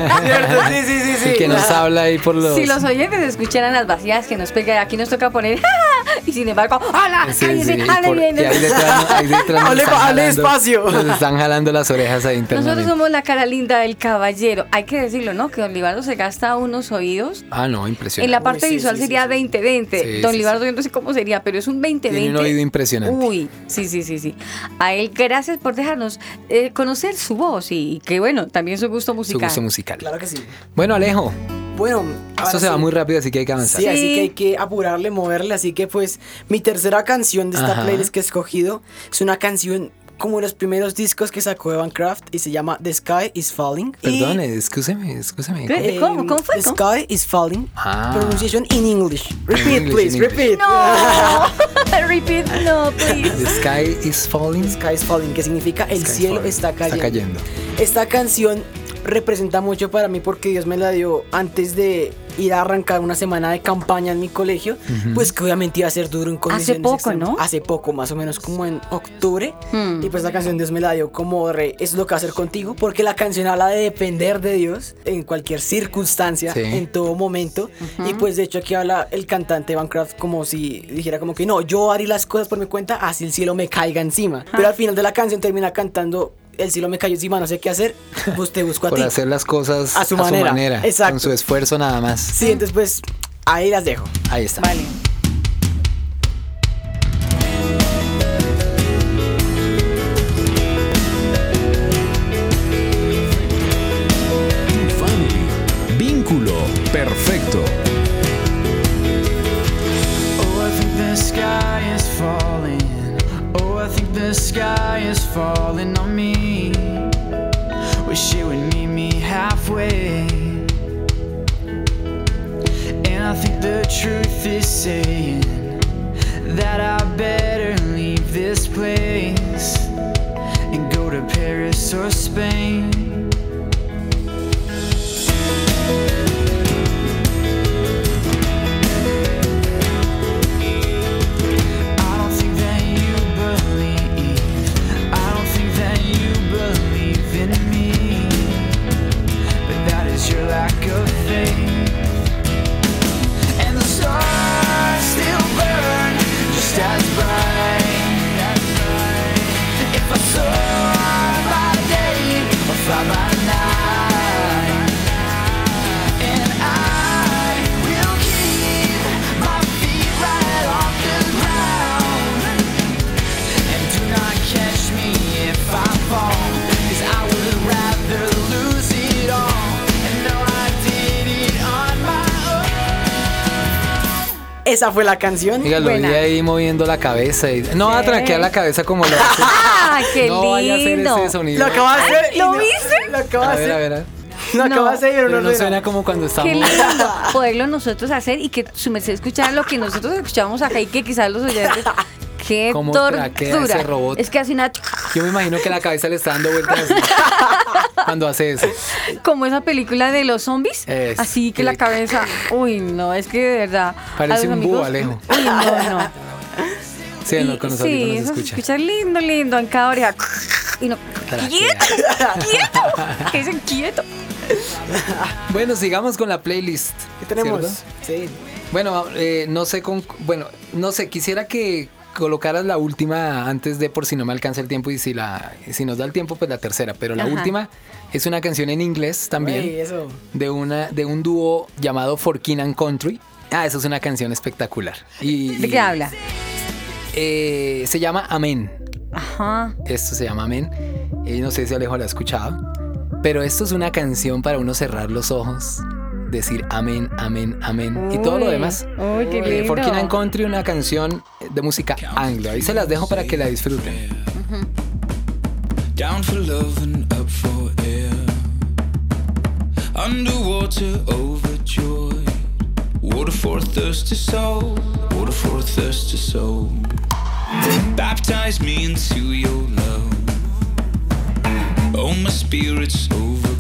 Sí, sí, sí, sí. El que nos habla ahí por los. Si los oyentes escucharan las vacías que nos pega, aquí nos toca poner y sin embargo, ¡hola! Sí, cállese, sí, hable bien". ahí detrás, ahí detrás nos Hable- están hable jalando- despacio. Nos están jalando las orejas ahí Nosotros somos la cara linda del caballero. Hay que decirlo, ¿no? Que Don Libardo se gasta unos oídos. Ah, no, En impresionante. la parte Uy, sí, visual sí, sería sí, sí. 20-20. Sí, Don sí, Libardo, yo no sé cómo sería, pero es un 20-20. Tiene un oído impresionante. Uy, sí, sí, sí, sí. A él, gracias por dejarnos eh, conocer su voz y que, bueno, también su gusto Su musical. gusto musical. Claro que sí. Bueno, Alejo, Bueno, esto se va sí. muy rápido, así que hay que avanzar. Sí, así Sí. que hay que apurarle, moverle. Así que, pues, mi tercera canción de esta Ajá. playlist que he escogido es una canción como los primeros discos que sacó Evan Craft y se llama The Sky is Falling. Perdón, excúseme, excúseme. ¿Qué? ¿Cómo? ¿Cómo fue? The ¿Cómo? Sky is Falling. Ah. Pronunciation in English. Repeat, English, please. in English. Repeat. No, repeat, no, please. The sky is falling. Sky is Falling, que significa el cielo está cayendo. Está cayendo. Esta canción representa mucho para mí porque Dios me la dio antes de ir a arrancar una semana de campaña en mi colegio, Ujú. pues que obviamente iba a ser duro en condiciones poco, extremas. ¿no? Hace poco, más o menos como en octubre. Hmm. Y pues la canción Dios me la dio como re, eso es lo que va a hacer contigo, porque la canción habla de depender de Dios en cualquier circunstancia, Sí. en todo momento. Y pues de hecho aquí habla el cantante Bancraft como si dijera como que no, yo haré las cosas por mi cuenta, así el cielo me caiga encima. Pero al final de la canción termina cantando el cielo me cayó encima, no sé qué hacer, pues te busco a Por ti. hacer las cosas A su manera. Exacto. Con su esfuerzo nada más. Sí, entonces pues ahí las dejo. Ahí está. Vale. Esa fue la canción. Oiga, lo vi ahí moviendo la cabeza. Y... No va a traquear la cabeza como lo hace. ¡Ah, qué no vaya a hacer lindo! ese sonido. Lo acaba de hacer. y ¿Lo no- viste? Lo acaba A de ver, a hacer. ver. Lo acaba de hacer, pero Pero no no suena. suena como cuando estamos. Qué lindo poderlo nosotros hacer y que su merced escuchara lo que nosotros escuchamos acá y que quizás los oyentes. Qué ¿Cómo tortura. ese robot? Es que hace una. Yo me imagino que la cabeza le está dando vueltas así cuando hace eso. Como esa película de los zombies. Es, así que la cabeza. Uy, no, es que de verdad. Parece un búho, Alejo. Uy, no, no. Sí, no, con los sí, audífonos se eso se escucha. escucha lindo, lindo en cada oreja. Y no. Traquea. ¡Quieto! ¡Quieto! Que dicen quieto. Bueno, sigamos con la playlist. ¿Qué tenemos? ¿cierto? Sí. Bueno, eh, no sé con, bueno, no sé, quisiera que colocaras la última antes de por si no me alcanza el tiempo y si la, si nos da el tiempo pues la tercera, pero la Ajá. última es una canción en inglés también eso. de una de un dúo llamado For King and Country. Ah, esa es una canción espectacular. Y, ¿De y, qué habla? eh, se llama Amén. Ajá. Esto se llama Amén. Eh, no sé si Alejo la ha escuchado. Pero esto es una canción para uno cerrar los ojos, decir amén, amén, amén. y todo lo demás. uy, qué Eh, For lindo. King and Country, una canción de música anglo. Ahí se las dejo para que la disfruten. Down for love and up for air. Underwater, overjoyed. Water for a thirsty soul. Water for a thirsty soul. Baptize me into your love. Oh, my spirit's overcome.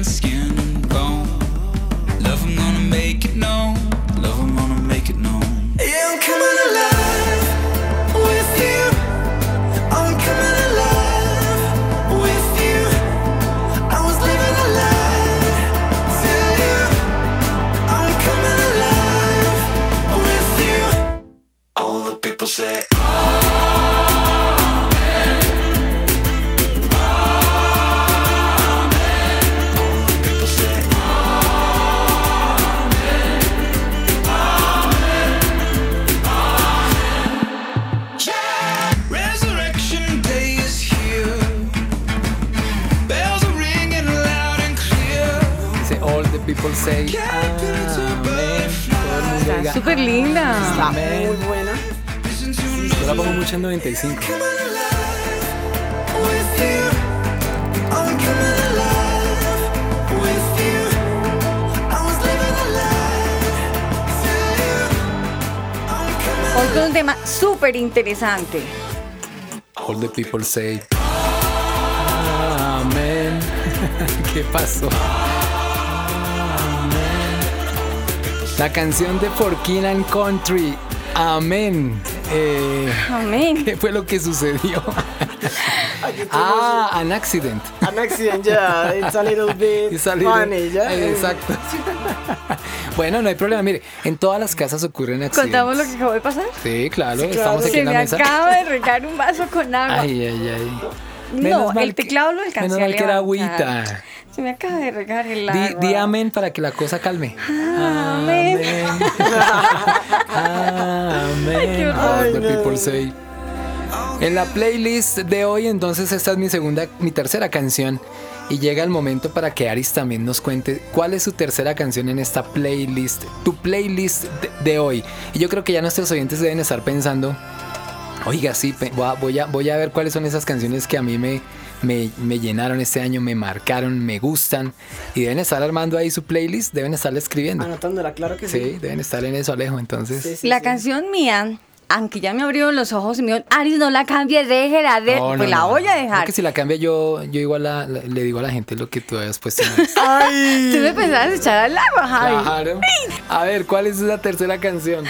And skin and bone. Love, I'm gonna make it known. Love, I'm gonna make it known. Yeah, I'm coming alive with you. I'm coming alive with you. I was living a lie to you. I'm coming alive with you. All the people say. People say Está súper linda. Está muy buena. Yo la pongo mucho en 95. with you. I'm coming alive with you. I was living a lie to you. I'm coming Hoy con un tema súper interesante. All the people say amén. ¿Qué pasó? La canción de Forkin and Country. Amén. Eh, Amén. ¿Qué fue lo que sucedió? ah, an accident. An accident, yeah. It's a little bit It's a little- funny, yeah. Exacto. bueno, no hay problema. Mire, en todas las casas ocurren accidentes. ¿Contamos lo que acabó de pasar? Sí, claro. Sí, Estamos aquí Se en la me mesa. acaba de regar un vaso con agua. Ay, ay, ay. no, Menos mal el teclado lo alcancé menos a mal que era agüita. Se me acaba de regar el Di, agua. di amén para que la cosa calme. Amén. Amén. qué horror. All the Ay, no. people say. En la playlist de hoy, entonces, esta es mi segunda, mi tercera canción. Y llega el momento para que Aris también nos cuente cuál es su tercera canción en esta playlist, tu playlist de, de hoy. Y yo creo que ya nuestros oyentes deben estar pensando, oiga, sí, pe- voy a, voy a, voy a ver cuáles son esas canciones que a mí me, me, me llenaron este año, me marcaron, me gustan. Y deben estar armando ahí su playlist, deben estarle escribiendo. Anotándola, claro que sí. Sí, deben estar en eso, Alejo. Entonces, la canción mía, aunque ya me abrieron los ojos y me dijo, Aris, no la cambies, déjela, de... No, no, pues la no. voy a dejar. que si la cambia yo, yo igual la- la- le digo a la gente lo que tú habías puesto. en la- Ay. Tú me pensabas echar al agua, Javi. Claro. A ver, ¿cuál es la tercera canción?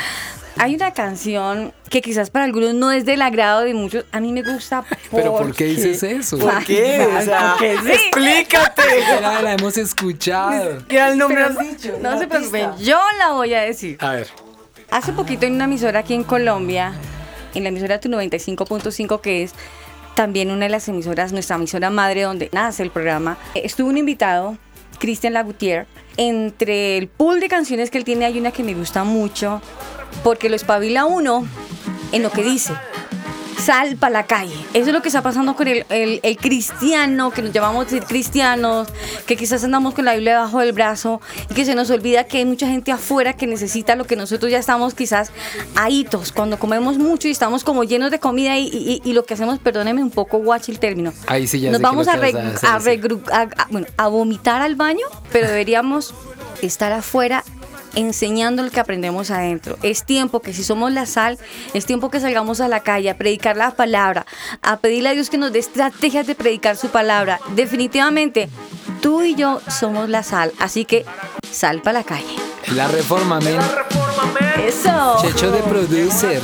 Hay una canción que quizás para algunos no es del agrado de muchos. A mí me gusta ¿Pero por qué dices eso? ¿Por qué? O sea, Porque sí. explícate. Ya la hemos escuchado. ¿Qué el nombre Pero has dicho? No se preocupen, yo la voy a decir. A ver. Hace poquito en una emisora aquí en Colombia, en la emisora Tu 95.5, que es también una de las emisoras, nuestra emisora madre donde nace el programa, estuvo un invitado, Cristian Lagutier. Entre el pool de canciones que él tiene hay una que me gusta mucho, porque lo espabila uno en lo que dice. Sal para la calle. Eso es lo que está pasando con el, el- el cristiano, que nos llamamos decir cristianos, que quizás andamos con la Biblia debajo del brazo y que se nos olvida que hay mucha gente afuera que necesita lo que nosotros ya estamos quizás ahitos, cuando comemos mucho y estamos como llenos de comida y, y- y lo que hacemos, perdóneme un poco, watch el término. Ahí sí ya Nos vamos a, re- a a decir. regru- a- a- bueno, a vomitar al baño, pero deberíamos estar afuera enseñando lo que aprendemos adentro. Es tiempo que si somos la sal, es tiempo que salgamos a la calle a predicar la palabra, a pedirle a Dios que nos dé estrategias de predicar su palabra. Definitivamente, tú y yo somos la sal, así que sal para la calle. La reforma, men. Eso. Checho de producer.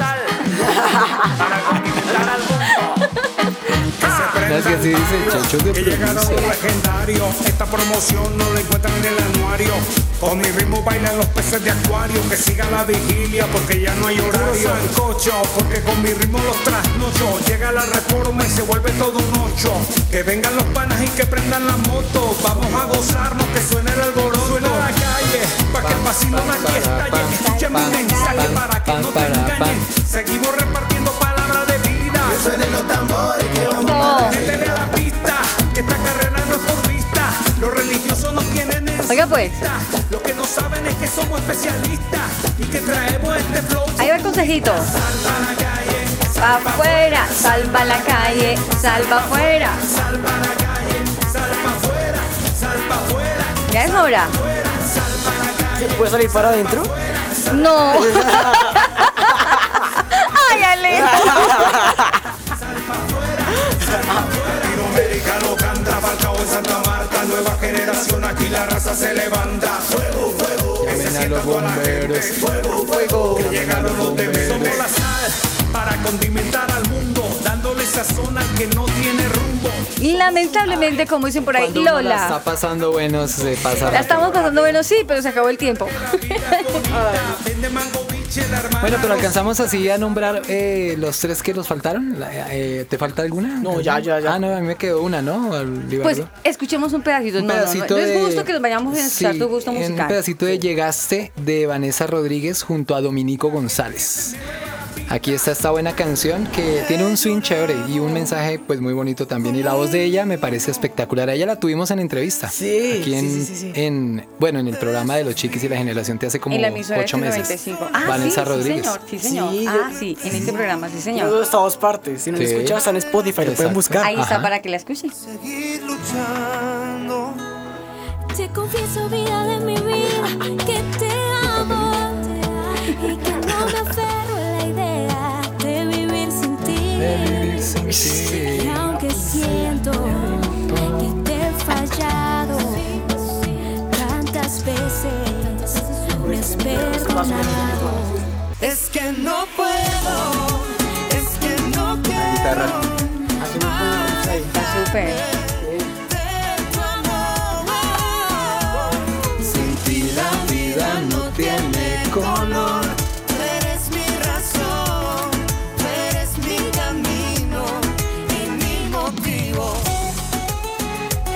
Es que así dice Checho de Que llegaron los producer. legendarios. Esta promoción no la encuentran en el anuario. Con mi ritmo bailan los peces de acuario. Que siga la vigilia porque ya no hay horario. Sancocho, porque con mi ritmo los trasnocho. Llega la reforma y se vuelve todo un ocho. Que vengan los panas y que prendan la moto. Vamos a gozarnos, que suene el alboroto. Suena la calle, pa' que el vacilón aquí estalle. Escuchen mi mensaje para que no te engañen. Seguimos repartiendo suenen los tambores, que vamos a Métele a la pista, que esta carrera no es por vista. Los religiosos no tienen en Oiga pues, Lo que no saben es que somos especialistas y que traemos este flow. ahí va el consejito. Pa' afuera, salva la calle, salva afuera. Ya es hora. ¿Se puede salir para adentro? No. Ay, Alejo. Latinoamericano canta, Falcao en Santa Marta, nueva generación, aquí la raza se levanta. Fuego, fuego, que se la gente. Fuego, fuego, que llegaron los deberes. Somos la sal para condimentar al mundo, dándole sazón al que no tiene rumbo. Lamentablemente, como dicen por ahí, Cuando uno la está Lola. pasando bueno, se pasa. La rápido. estamos pasando bueno, sí, pero se acabó el tiempo. Bueno, pero alcanzamos así a nombrar eh, los tres que nos faltaron. La- eh, ¿Te falta alguna? No, ya, ya, ya. Ah, no, a mí me quedó una, ¿no? Al- Pues escuchemos un pedacito. Un no, no, no, pedacito no es justo que nos vayamos a escuchar Sí, tu gusto en Un musical. pedacito de Llegaste de Vanessa Rodríguez junto a Dominico González. Aquí está esta buena canción que tiene un swing chévere y un mensaje pues muy bonito también. Y la voz de ella me parece espectacular. A ella la tuvimos en entrevista. Sí, Aquí en, sí, sí, sí, sí. en bueno, en el programa de los chiquis y la generación te hace como la ocho meses. 95. Ah, Vanessa sí, Rodríguez. Sí, señor. Sí, señor. Sí, ah, yo- sí, en este programa, sí, señor. dos estamos partes. Si no lo Sí. escuchas, está en Spotify, lo pueden buscar. Ahí está Ajá. para que la escuchen. Te confieso, vida de mi vida, que te amo y que Y aunque siento que te he fallado tantas veces, me has Es que no puedo, es que no quiero. Súper.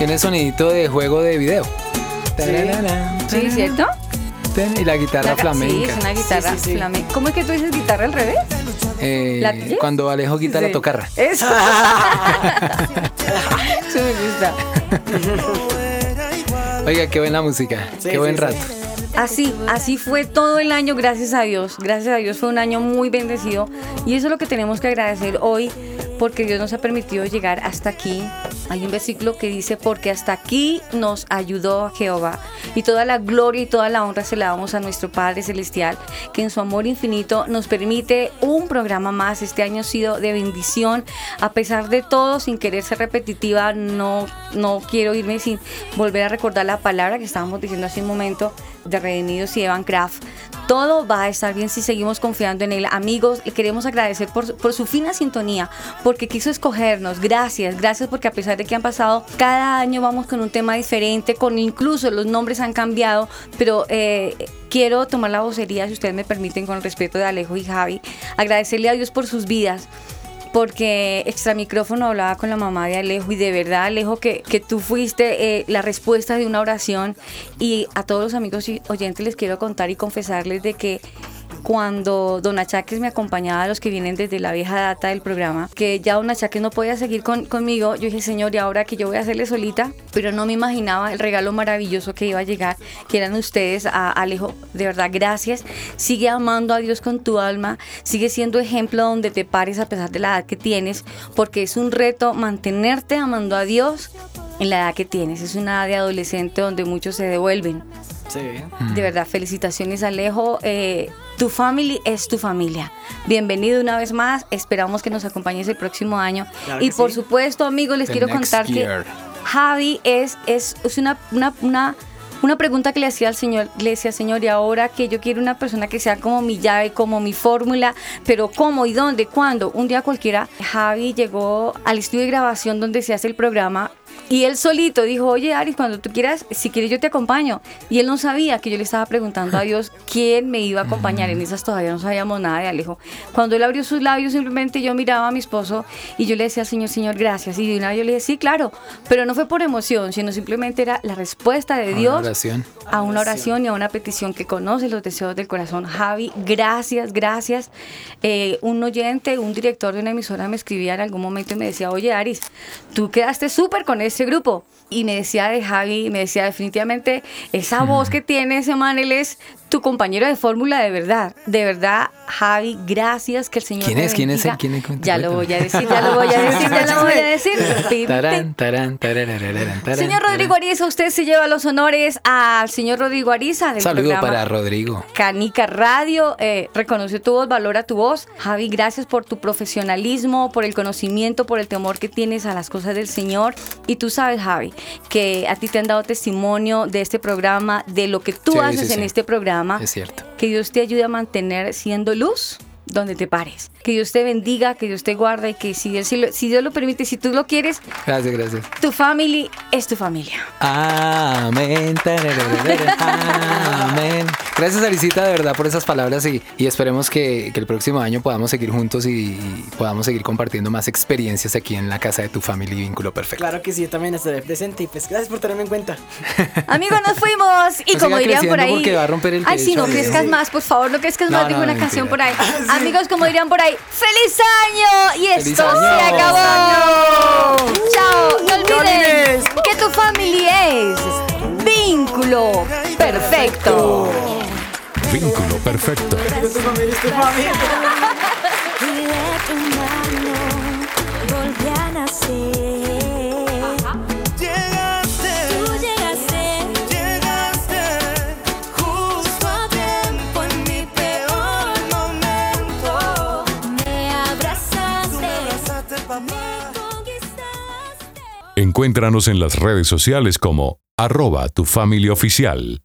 Tiene sonidito de juego de video. Sí, ¿cierto? Y la guitarra La- flamenca. Sí, es una guitarra flamenca. ¿Cómo es que tú dices guitarra al revés? Eh, ¿La cuando Alejo quita la tocarra. Eso. Eso me gusta. Oiga, qué buena música. qué buen rato. Así, así fue todo el año, gracias a Dios. Gracias a Dios fue un año muy bendecido. Y eso es lo que tenemos que agradecer hoy, porque Dios nos ha permitido llegar hasta aquí. Hay un versículo que dice, porque hasta aquí nos ayudó Jehová. Y toda la gloria y toda la honra se la damos a nuestro Padre Celestial, que en su amor infinito nos permite un programa más. Este año ha sido de bendición. A pesar de todo, sin querer ser repetitiva, no, no quiero irme sin volver a recordar la palabra que estábamos diciendo hace un momento de Redimidos y Evan Craft. Todo va a estar bien si seguimos confiando en Él. Amigos, le queremos agradecer por, su fina sintonía, porque quiso escogernos. Gracias, gracias porque a pesar de que han pasado, cada año vamos con un tema diferente, con incluso los nombres han cambiado, pero eh, quiero tomar la vocería, si ustedes me permiten, con el respeto de Alejo y Javi, agradecerle a Dios por sus vidas porque extra micrófono hablaba con la mamá de Alejo y de verdad Alejo que, que tú fuiste eh, la respuesta de una oración. Y a todos los amigos y oyentes les quiero contar y confesarles de que cuando Don Achaques me acompañaba a los que vienen desde la vieja data del programa, que ya Don Achaques no podía seguir con, conmigo, yo dije, Señor, ¿y ahora que yo voy a hacerle solita? Pero no me imaginaba el regalo maravilloso que iba a llegar, que eran ustedes, a Alejo, de verdad, gracias. Sigue amando a Dios con tu alma, sigue siendo ejemplo donde te pares a pesar de la edad que tienes, porque es un reto mantenerte amando a Dios en la edad que tienes. Es una edad de adolescente donde muchos se devuelven. Sí. De verdad, felicitaciones Alejo. Eh, tu family es tu familia. Bienvenido una vez más. Esperamos que nos acompañes el próximo año. Claro y por sí. supuesto, amigos, les The quiero contar year. que Javi es, es, es una, una, una, una pregunta que le hacía al Señor. Le decía, Señor, y ahora que yo quiero una persona que sea como mi llave, como mi fórmula, pero ¿cómo y dónde? ¿Cuándo? Un día cualquiera, Javi llegó al estudio de grabación donde se hace el programa y él solito dijo, oye Aris, cuando tú quieras, si quieres yo te acompaño. Y él no sabía que yo le estaba preguntando a Dios quién me iba a acompañar. En esas todavía no sabíamos nada de Alejo. Cuando él abrió sus labios, simplemente yo miraba a mi esposo y yo le decía Señor, Señor, gracias. Y de una vez yo le dije, sí, claro. Pero no fue por emoción, sino simplemente era la respuesta de Una Dios oración. a una oración y a una petición que conoce los deseos del corazón. Javi, gracias, gracias. Eh, un oyente, un director de una emisora me escribía en algún momento y me decía, oye Aris, tú quedaste súper con este grupo. Y me decía de Javi, me decía definitivamente, esa voz que tiene ese man, él es tu compañero de fórmula de verdad. De verdad, Javi, gracias, que el Señor ¿Quién te es? ¿Quién es él? ¿Quién es? Ya lo voy a decir, ya lo voy a decir, ya lo voy a decir. Tarán, tarán, tarán, Señor Rodrigo Ariza, usted se lleva los honores al señor Rodrigo Ariza del Saludo programa para Rodrigo. Canica Radio. Eh, reconoce tu voz, valora tu voz. Javi, gracias por tu profesionalismo, por el conocimiento, por el temor que tienes a las cosas del Señor. Y tú sabes, Javi, que a ti te han dado testimonio de este programa, de lo que tú Sí, haces sí, en este programa. Es cierto. Que Dios te ayude a mantener siendo luz donde te pares. Que Dios te bendiga, que Dios te guarde y que si Dios, si lo- si Dios lo permite, si tú lo quieres, Gracias, gracias. tu family es tu familia. Amén. Amén. Gracias, Arisita, de verdad, por esas palabras y, y esperemos que, que el próximo año podamos seguir juntos y, y podamos seguir compartiendo más experiencias aquí en la casa de tu familia y vínculo perfecto. Claro que sí, yo también estaré presente y pues gracias por tenerme en cuenta. Amigos, nos fuimos. Y No como dirían por ahí. porque va a romper el Ay, sí, techo, no crezcas más, por favor, no crezcas No, más. no, Dijo una mentira. canción por ahí. Amigos, como dirían por ahí, ¡Feliz año! Y ¡Feliz esto año! se acabó. Chao. No olviden olvides. que tu familia es vínculo perfecto. Vínculo perfecto. Tu familia es tu familia. Y de tu mano volví a nacer. Encuéntranos en las redes sociales como arroba tu familia oficial.